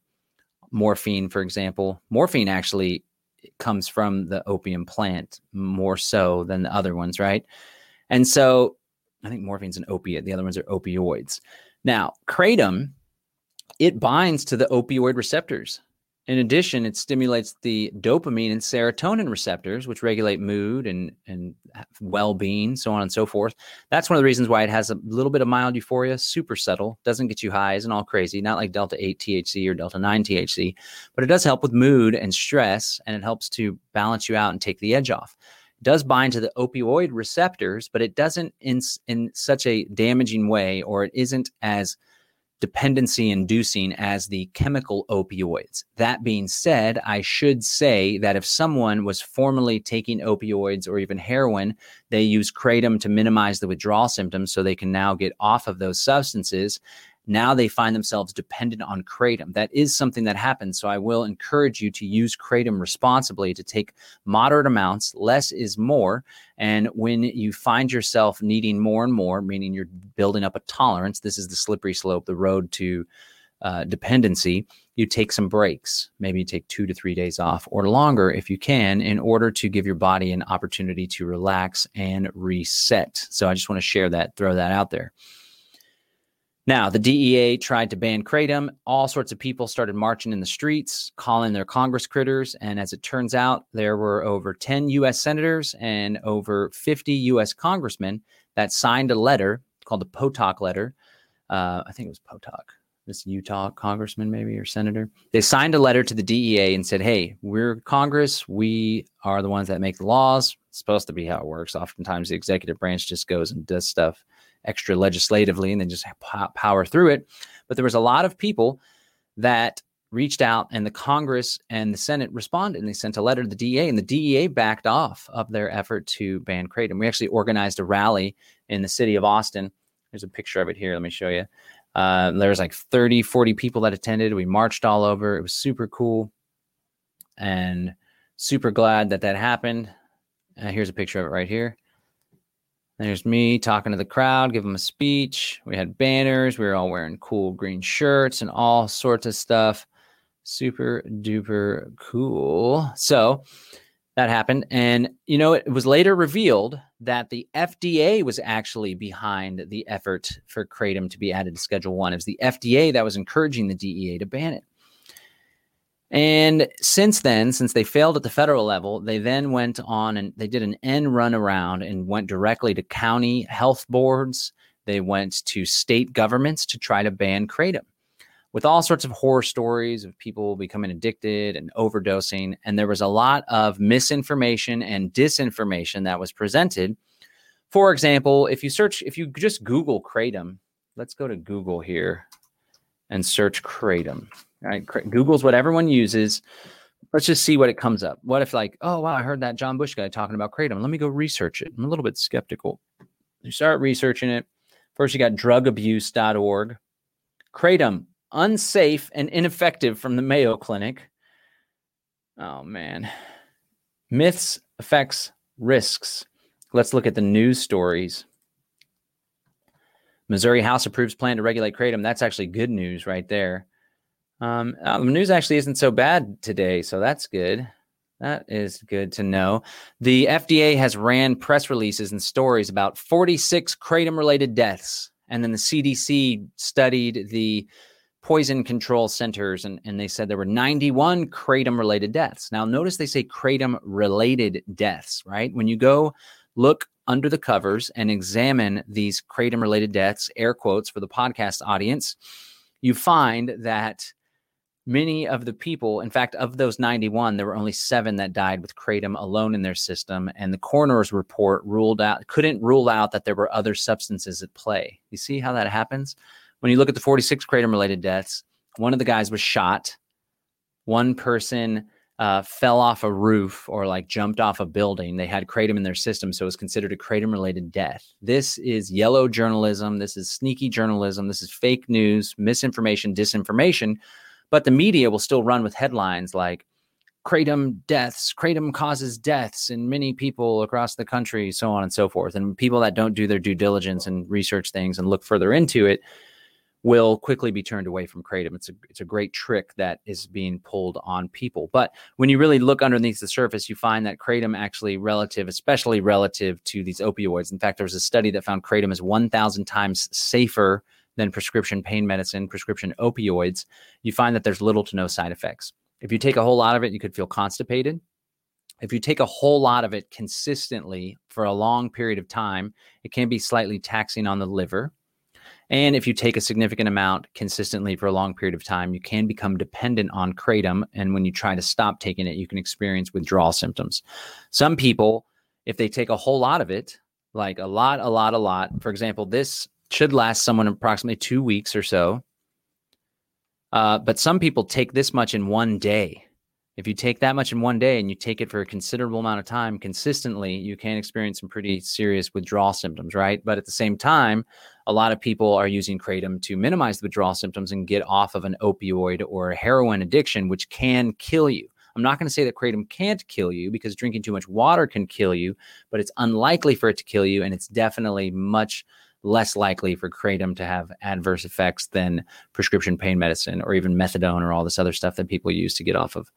morphine, for example. Morphine actually comes from the opium plant more so than the other ones, right? And so I think morphine's an opiate. The other ones are opioids. Now, kratom, it binds to the opioid receptors. In addition, it stimulates the dopamine and serotonin receptors, which regulate mood and, and well being, so on and so forth. That's one of the reasons why it has a little bit of mild euphoria, super subtle, doesn't get you high, isn't all crazy, not like Delta 8 THC or Delta 9 THC, but it does help with mood and stress, and it helps to balance you out and take the edge off. Does bind to the opioid receptors, but it doesn't in, in such a damaging way, or it isn't as dependency inducing as the chemical opioids. That being said, I should say that if someone was formerly taking opioids or even heroin, they use kratom to minimize the withdrawal symptoms so they can now get off of those substances now they find themselves dependent on kratom. That is something that happens. So I will encourage you to use kratom responsibly, to take moderate amounts. Less is more. And when you find yourself needing more and more, meaning you're building up a tolerance, this is the slippery slope, the road to uh, dependency, you take some breaks. Maybe you take two to three days off or longer if you can, in order to give your body an opportunity to relax and reset. So I just want to share that, throw that out there. Now, the DEA tried to ban Kratom. All sorts of people started marching in the streets, calling their Congress critters. And as it turns out, there were over 10 U.S. senators and over 50 U.S. congressmen that signed a letter called the Potok letter. Uh, I think it was Potok, this Utah congressman, maybe, or senator. They signed a letter to the DEA and said, Hey, we're Congress. We are the ones that make the laws. It's supposed to be how it works. Oftentimes, the executive branch just goes and does stuff extra legislatively and then just power through it. But there was a lot of people that reached out and the Congress and the Senate responded and they sent a letter to the DEA and the DEA backed off of their effort to ban kratom. We actually organized a rally in the city of Austin. There's a picture of it here. Let me show you. Uh, there was like 30, 40 people that attended. We marched all over. It was super cool and super glad that that happened. Uh, here's a picture of it right here. There's me talking to the crowd, give them a speech. We had banners. We were all wearing cool green shirts and all sorts of stuff. Super duper cool. So that happened. And, you know, it was later revealed that the FDA was actually behind the effort for Kratom to be added to Schedule One. It was the FDA that was encouraging the DEA to ban it. And since then, since they failed at the federal level, they then went on and they did an end run around and went directly to county health boards. They went to state governments to try to ban kratom with all sorts of horror stories of people becoming addicted and overdosing. And there was a lot of misinformation and disinformation that was presented. For example, if you search, if you just Google kratom, let's go to Google here and search kratom. Right? Google's what everyone uses. Let's just see what it comes up. What if, like, oh, wow, I heard that John Bush guy talking about Kratom. Let me go research it. I'm a little bit skeptical. You start researching it. First, you got drugabuse.org. Kratom, unsafe and ineffective from the Mayo Clinic. Oh, man. Myths, effects, risks. Let's look at the news stories. Missouri House approves plan to regulate kratom. That's actually good news right there. Um, uh, the news actually isn't so bad today, so that's good. That is good to know. The FDA has ran press releases and stories about 46 kratom related deaths. And then the CDC studied the poison control centers and, and they said there were 91 kratom related deaths. Now, notice they say kratom related deaths, right? When you go look under the covers and examine these kratom related deaths, air quotes for the podcast audience, you find that many of the people, in fact, of those 91, there were only seven that died with kratom alone in their system. And the coroner's report ruled out, couldn't rule out that there were other substances at play. You see how that happens? When you look at the 46 kratom related deaths, one of the guys was shot. One person uh, fell off a roof or like jumped off a building. They had kratom in their system, so it was considered a kratom related death. This is yellow journalism. This is sneaky journalism. This is fake news, misinformation, disinformation but the media will still run with headlines like kratom deaths, kratom causes deaths in many people across the country, so on and so forth. And people that don't do their due diligence and research things and look further into it will quickly be turned away from kratom. It's a it's a great trick that is being pulled on people. But when you really look underneath the surface, you find that kratom actually relative, especially relative to these opioids. In fact, there was a study that found kratom is 1,000 times safer than prescription pain medicine, prescription opioids, you find that there's little to no side effects. If you take a whole lot of it, you could feel constipated. If you take a whole lot of it consistently for a long period of time, it can be slightly taxing on the liver. And if you take a significant amount consistently for a long period of time, you can become dependent on kratom. And when you try to stop taking it, you can experience withdrawal symptoms. Some people, if they take a whole lot of it, like a lot, a lot, a lot, for example, this should last someone approximately two weeks or so. Uh, but some people take this much in one day. If you take that much in one day and you take it for a considerable amount of time consistently, you can experience some pretty serious withdrawal symptoms, right? But at the same time, a lot of people are using kratom to minimize the withdrawal symptoms and get off of an opioid or heroin addiction, which can kill you. I'm not going to say that kratom can't kill you because drinking too much water can kill you, but it's unlikely for it to kill you. And it's definitely much less likely for kratom to have adverse effects than prescription pain medicine or even methadone or all this other stuff that people use to get off of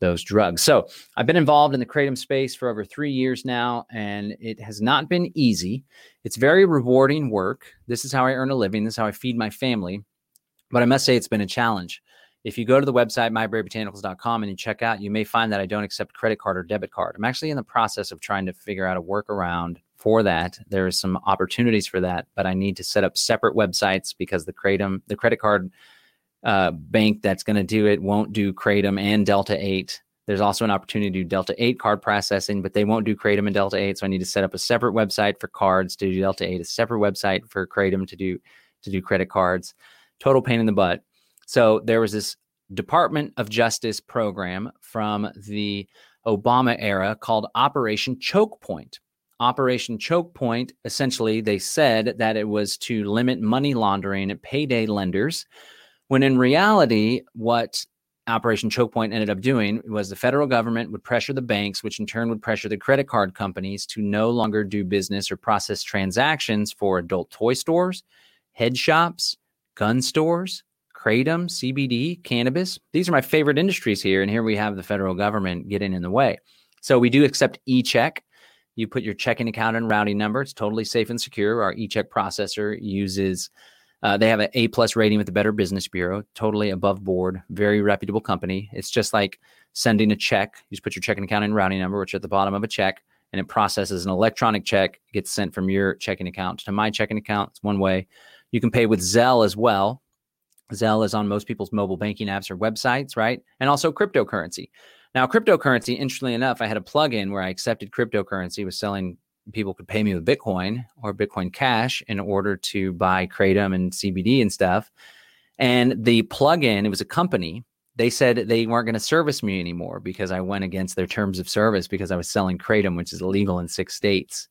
those drugs. So I've been involved in the kratom space for over three years now, and it has not been easy. It's very rewarding work. This is how I earn a living. This is how I feed my family. But I must say, it's been a challenge. If you go to the website, mybravebotanicals.com, and you check out, you may find that I don't accept credit card or debit card. I'm actually in the process of trying to figure out a workaround for that. There are some opportunities for that, but I need to set up separate websites because the Kratom, the credit card uh, bank that's going to do it won't do Kratom and Delta 8. There's also an opportunity to do Delta 8 card processing, but they won't do Kratom and Delta 8. So I need to set up a separate website for cards to do Delta 8, a separate website for Kratom to do to do credit cards. Total pain in the butt. So there was this Department of Justice program from the Obama era called Operation Choke Point. Operation Choke Point, essentially, they said that it was to limit money laundering at payday lenders, when in reality, what Operation Choke Point ended up doing was the federal government would pressure the banks, which in turn would pressure the credit card companies to no longer do business or process transactions for adult toy stores, head shops, gun stores, kratom, CBD, cannabis. These are my favorite industries here. And here we have the federal government getting in the way. So we do accept e check you put your checking account and routing number. It's totally safe and secure. Our eCheck processor uses. Uh, they have an A plus rating with the Better Business Bureau. Totally above board, very reputable company. It's just like sending a check. You just put your checking account and routing number, which are at the bottom of a check, and it processes an electronic check. It gets sent from your checking account to my checking account. It's one way. You can pay with Zelle as well. Zelle is on most people's mobile banking apps or websites, right? And also cryptocurrency. Now, cryptocurrency, interestingly enough, I had a plugin where I accepted cryptocurrency, was selling people could pay me with Bitcoin or Bitcoin Cash in order to buy Kratom and CBD and stuff. And the plugin, it was a company. They said they weren't going to service me anymore because I went against their terms of service because I was selling Kratom, which is illegal in six states.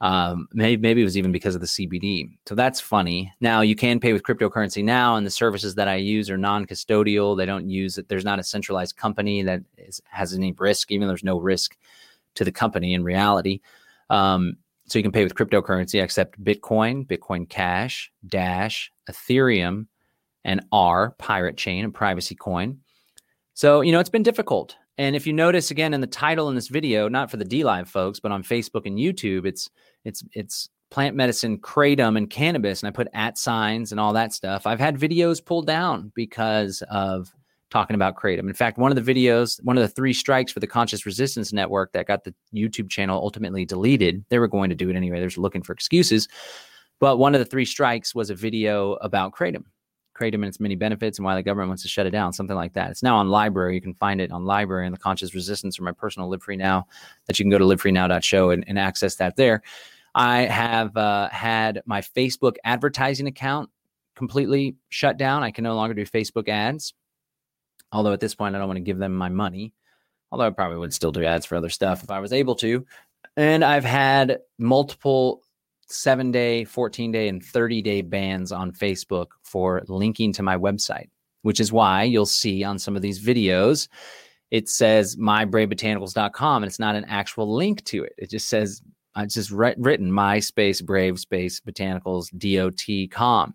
Um, maybe maybe it was even because of the CBD. So that's funny. Now you can pay with cryptocurrency now, and the services that I use are non-custodial. They don't use it. There's not a centralized company that is, has any risk, even though there's no risk to the company in reality. Um, so you can pay with cryptocurrency, except Bitcoin, Bitcoin Cash, Dash, Ethereum, and R, Pirate Chain, and Privacy Coin. So, you know, it's been difficult. And if you notice again in the title in this video, not for the DLive folks, but on Facebook and YouTube, it's it's it's plant medicine, kratom, and cannabis, and I put at signs and all that stuff. I've had videos pulled down because of talking about kratom. In fact, one of the videos, one of the three strikes for the Conscious Resistance Network that got the YouTube channel ultimately deleted, they were going to do it anyway. They're looking for excuses. But one of the three strikes was a video about kratom, kratom and its many benefits and why the government wants to shut it down, something like that. It's now on LBRY. You can find it on LBRY and the Conscious Resistance or my personal Live Free Now that you can go to livefreenow.show and, and access that there. I have uh, had my Facebook advertising account completely shut down. I can no longer do Facebook ads. Although at this point, I don't want to give them my money. Although I probably would still do ads for other stuff if I was able to. And I've had multiple seven day, 14 day, and 30 day bans on Facebook for linking to my website, which is why you'll see on some of these videos, it says mybravebotanicals.com and it's not an actual link to it. It just says, uh, it's just written my space brave space botanicals dot com.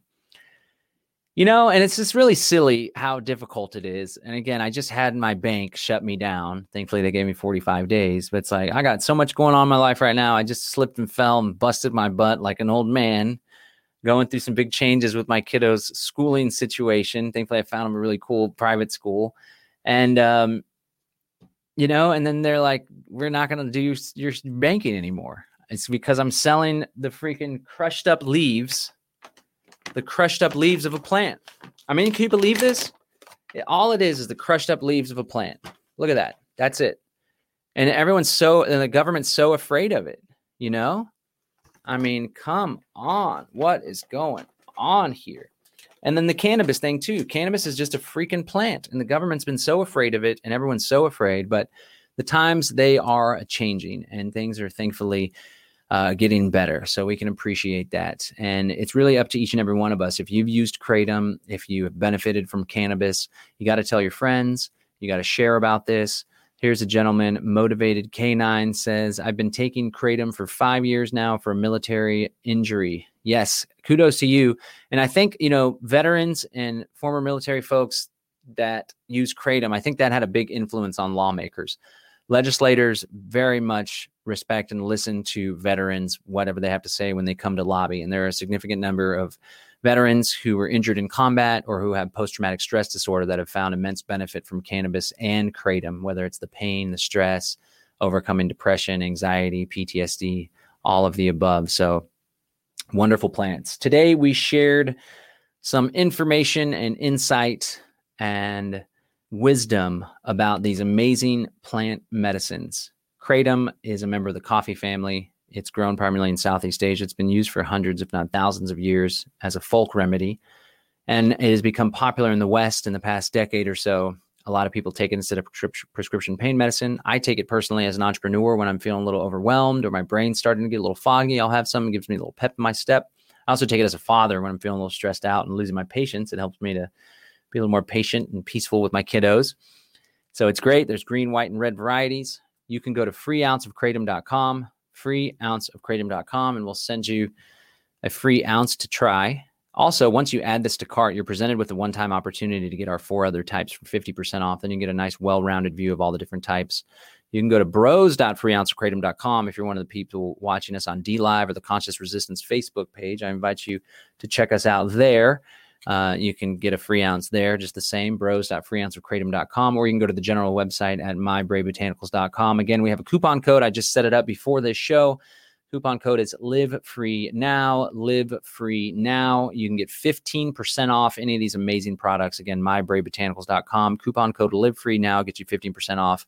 You know, and it's just really silly how difficult it is. And again, I just had my bank shut me down. Thankfully, they gave me 45 days. But it's like, I got so much going on in my life right now. I just slipped and fell and busted my butt like an old man, going through some big changes with my kiddos' schooling situation. Thankfully, I found them a really cool private school. And, um, you know, and then they're like, we're not going to do your banking anymore. It's because I'm selling the freaking crushed up leaves the crushed up leaves of a plant. I mean, can you believe this? all it is is the crushed up leaves of a plant. Look at that. That's it. And everyone's so, and the government's so afraid of it, you know? I mean, come on. What is going on here? And then the cannabis thing, too. Cannabis is just a freaking plant, and the government's been so afraid of it, and everyone's so afraid. But the times they are changing, and things are thankfully uh, getting better. So we can appreciate that. And it's really up to each and every one of us. If you've used Kratom, if you have benefited from cannabis, you got to tell your friends, you got to share about this. Here's a gentleman, Motivated K9 says, I've been taking Kratom for five years now for a military injury. Yes, kudos to you. And I think, you know, veterans and former military folks that use Kratom, I think that had a big influence on lawmakers legislators very much respect and listen to veterans, whatever they have to say when they come to lobby. And there are a significant number of veterans who were injured in combat or who have post traumatic stress disorder that have found immense benefit from cannabis and kratom, whether it's the pain, the stress, overcoming depression, anxiety, PTSD, all of the above. So, wonderful plants. Today, we shared some information and insight and wisdom about these amazing plant medicines. Kratom is a member of the coffee family. It's grown primarily in Southeast Asia. It's been used for hundreds, if not thousands, of years as a folk remedy. And it has become popular in the West in the past decade or so. A lot of people take it instead of prescription pain medicine. I take it personally as an entrepreneur when I'm feeling a little overwhelmed or my brain's starting to get a little foggy. I'll have some, it gives me a little pep in my step. I also take it as a father when I'm feeling a little stressed out and losing my patience. It helps me to be a little more patient and peaceful with my kiddos. So it's great. There's green, white, and red varieties. You can go to freeounceofkratom.com, freeounceofkratom.com, and we'll send you a free ounce to try. Also, once you add this to cart, you're presented with a one time opportunity to get our four other types for 50% off. Then you get a nice, well rounded view of all the different types. You can go to bros.freeounceofkratom.com if you're one of the people watching us on DLive or the Conscious Resistance Facebook page. I invite you to check us out there. Uh, you can get a free ounce there, just the same, bros.freeounceofkratom.com, or you can go to the general website at mybravebotanicals.com. Again, we have a coupon code. I just set it up before this show. Coupon code is live free now. Live free now. You can get 15% off any of these amazing products. Again, mybravebotanicals.com. Coupon code live free now gets you 15% off.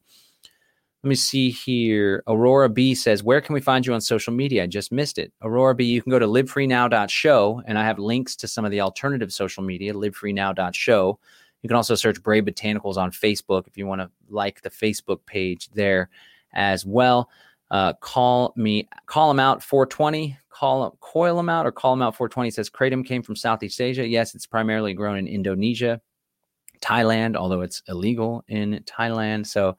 Let me see here. Aurora B says, Where can we find you on social media? I just missed it. Aurora B, you can go to livefreenow.show, and I have links to some of the alternative social media, livefreenow.show. You can also search Brave Botanicals on Facebook if you want to like the Facebook page there as well. Uh, call me, call them out 420. Call them, coil them out or call them out 420. It says kratom came from Southeast Asia. Yes, it's primarily grown in Indonesia, Thailand, although it's illegal in Thailand. So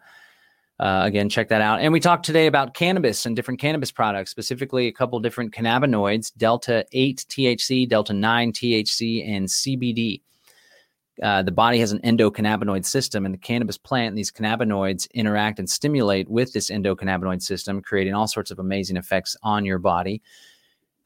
uh, again, check that out. And we talked today about cannabis and different cannabis products, specifically a couple different cannabinoids Delta 8 THC, Delta 9 THC, and CBD. Uh, the body has an endocannabinoid system, and the cannabis plant and these cannabinoids interact and stimulate with this endocannabinoid system, creating all sorts of amazing effects on your body.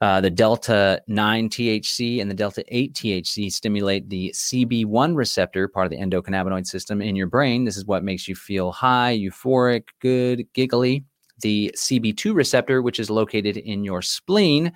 Uh, the delta 9 THC and the delta 8 THC stimulate the CB1 receptor, part of the endocannabinoid system in your brain. This is what makes you feel high, euphoric, good, giggly. The CB2 receptor, which is located in your spleen,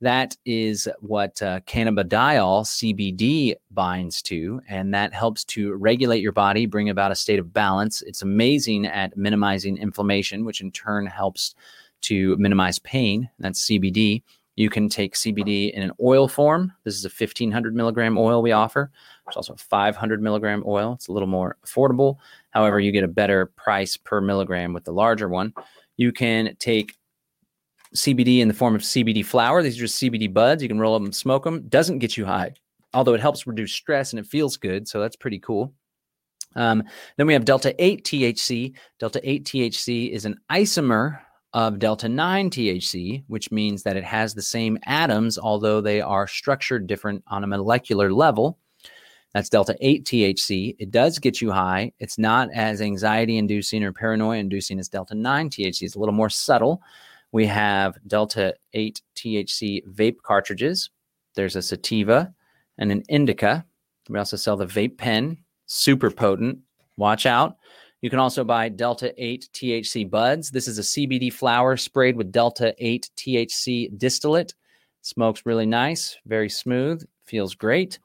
that is what uh, cannabidiol, CBD, binds to, and that helps to regulate your body, bring about a state of balance. It's amazing at minimizing inflammation, which in turn helps to minimize pain. That's CBD. You can take CBD in an oil form. This is a 1500 milligram oil we offer. There's also a 500 milligram oil. It's a little more affordable. However, you get a better price per milligram with the larger one. You can take CBD in the form of CBD flower. These are just CBD buds. You can roll them and smoke them. Doesn't get you high, although it helps reduce stress and it feels good. So that's pretty cool. Um, then we have Delta 8 THC. Delta 8 THC is an isomer of delta 9 THC, which means that it has the same atoms, although they are structured different on a molecular level. That's delta 8 THC. It does get you high. It's not as anxiety inducing or paranoia inducing as delta 9 THC. It's a little more subtle. We have delta 8 THC vape cartridges. There's a sativa and an indica. We also sell the vape pen, super potent. Watch out. You can also buy Delta 8 THC buds. This is a CBD flower sprayed with Delta 8 THC distillate. Smokes really nice, very smooth, feels great.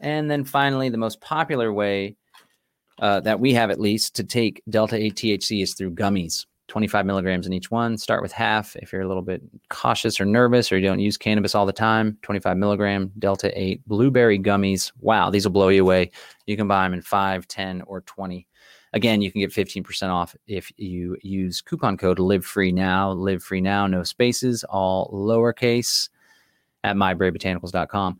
And then finally, the most popular way uh, that we have at least to take Delta 8 THC is through gummies. 25 milligrams in each one. Start with half if you're a little bit cautious or nervous or you don't use cannabis all the time. 25 milligram Delta 8 blueberry gummies. Wow, these will blow you away. You can buy them in 5, 10, or 20 Again, you can get 15% off if you use coupon code live free now, live free now, no spaces, all lowercase at mybravebotanicals.com.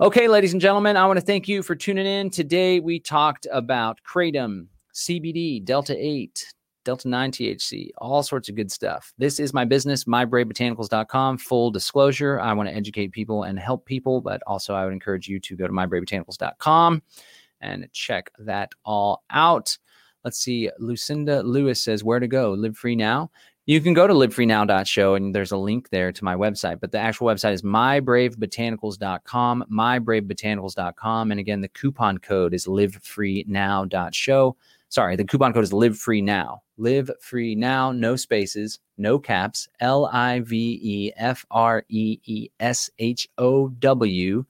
Okay, ladies and gentlemen, I want to thank you for tuning in. Today we talked about Kratom, CBD, Delta 8, Delta 9 THC, all sorts of good stuff. This is my business, mybravebotanicals.com. Full disclosure, I want to educate people and help people, but also I would encourage you to go to mybravebotanicals.com and check that all out. Let's see. Lucinda Lewis says, Where to go? Live Free Now. You can go to livefreenow.show and there's a link there to my website, but the actual website is mybravebotanicals.com, mybravebotanicals.com. And again, the coupon code is livefreenow.show. Sorry, the coupon code is live free now. Live free now, no spaces, no caps. L I V E F R E E S H O W.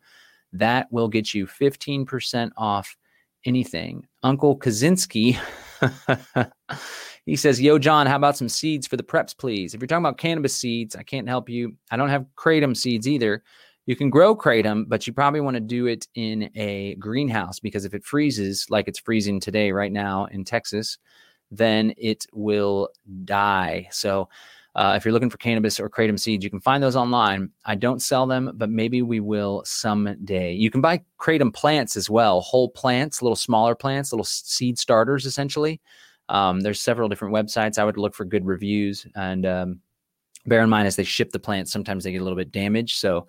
That will get you 15% off anything. Uncle Kaczynski, he says, Yo, John, how about some seeds for the preps, please? If you're talking about cannabis seeds, I can't help you. I don't have kratom seeds either. You can grow kratom, but you probably want to do it in a greenhouse because if it freezes, like it's freezing today, right now in Texas, then it will die. So, uh, if you're looking for cannabis or kratom seeds, you can find those online. I don't sell them, but maybe we will someday. You can buy kratom plants as well, whole plants, little smaller plants, little seed starters, essentially. Um, there's several different websites. I would look for good reviews and um, bear in mind as they ship the plants, sometimes they get a little bit damaged. So,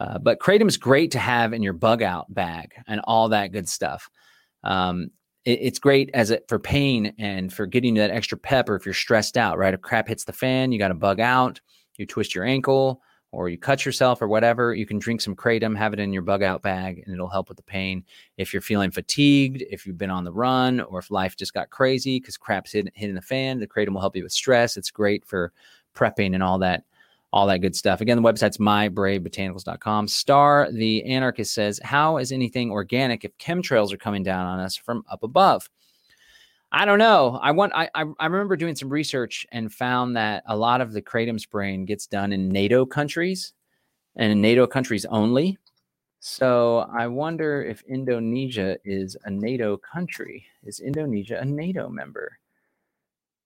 uh, but kratom is great to have in your bug out bag and all that good stuff. Um, it's great as it for pain and for getting that extra pep or if you're stressed out, right? If crap hits the fan, you got to bug out, you twist your ankle or you cut yourself or whatever, you can drink some kratom, have it in your bug out bag, and it'll help with the pain. If you're feeling fatigued, if you've been on the run, or if life just got crazy because crap's hitting, hitting the fan, the kratom will help you with stress. It's great for prepping and all that all that good stuff. Again, the website's mybravebotanicals.com. Star the anarchist says, How is anything organic if chemtrails are coming down on us from up above? I don't know. I want I I remember doing some research and found that a lot of the kratom spraying gets done in NATO countries and in NATO countries only. So I wonder if Indonesia is a NATO country. Is Indonesia a NATO member?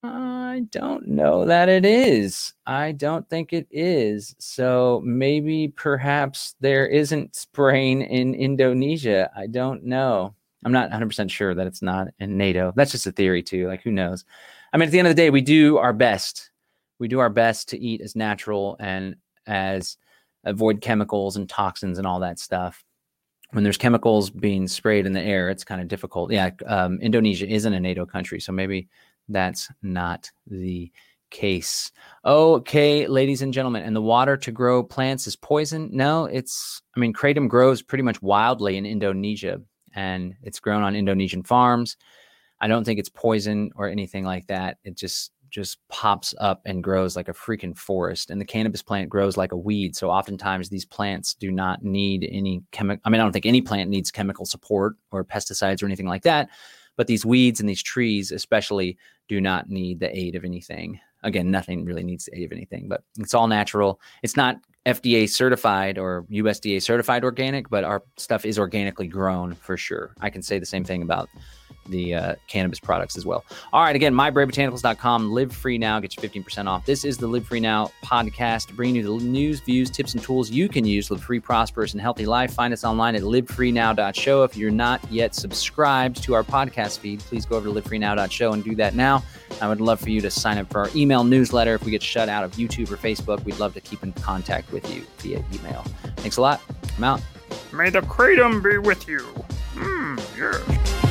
I don't know that it is. I don't think it is. So maybe perhaps there isn't spraying in Indonesia. I don't know. I'm not 100% sure that it's not in NATO. That's just a theory, too. Like, who knows? I mean, at the end of the day, we do our best. We do our best to eat as natural and as avoid chemicals and toxins and all that stuff. When there's chemicals being sprayed in the air, it's kind of difficult. Yeah, um, Indonesia isn't a NATO country, so maybe that's not the case. Okay, ladies and gentlemen, and the water to grow plants is poison? No, it's, I mean, kratom grows pretty much wildly in Indonesia and it's grown on Indonesian farms. I don't think it's poison or anything like that. It just just pops up and grows like a freaking forest. And the cannabis plant grows like a weed. So oftentimes these plants do not need any chemical. I mean, I don't think any plant needs chemical support or pesticides or anything like that. But these weeds and these trees, especially, do not need the aid of anything. Again, nothing really needs the aid of anything, but it's all natural. It's not FDA certified or USDA certified organic, but our stuff is organically grown for sure. I can say the same thing about the uh, cannabis products as well. All right, again, mybravebotanicals.com. Live free now, get you 15% off. This is the Live Free Now podcast, bringing you the news, views, tips, and tools you can use to live free, prosperous, and healthy life. Find us online at livefreenow.show. If you're not yet subscribed to our podcast feed, please go over to livefreenow.show and do that now. I would love for you to sign up for our email newsletter. If we get shut out of YouTube or Facebook, we'd love to keep in contact with you via email. Thanks a lot. I'm out. May the kratom be with you. Hmm, yes.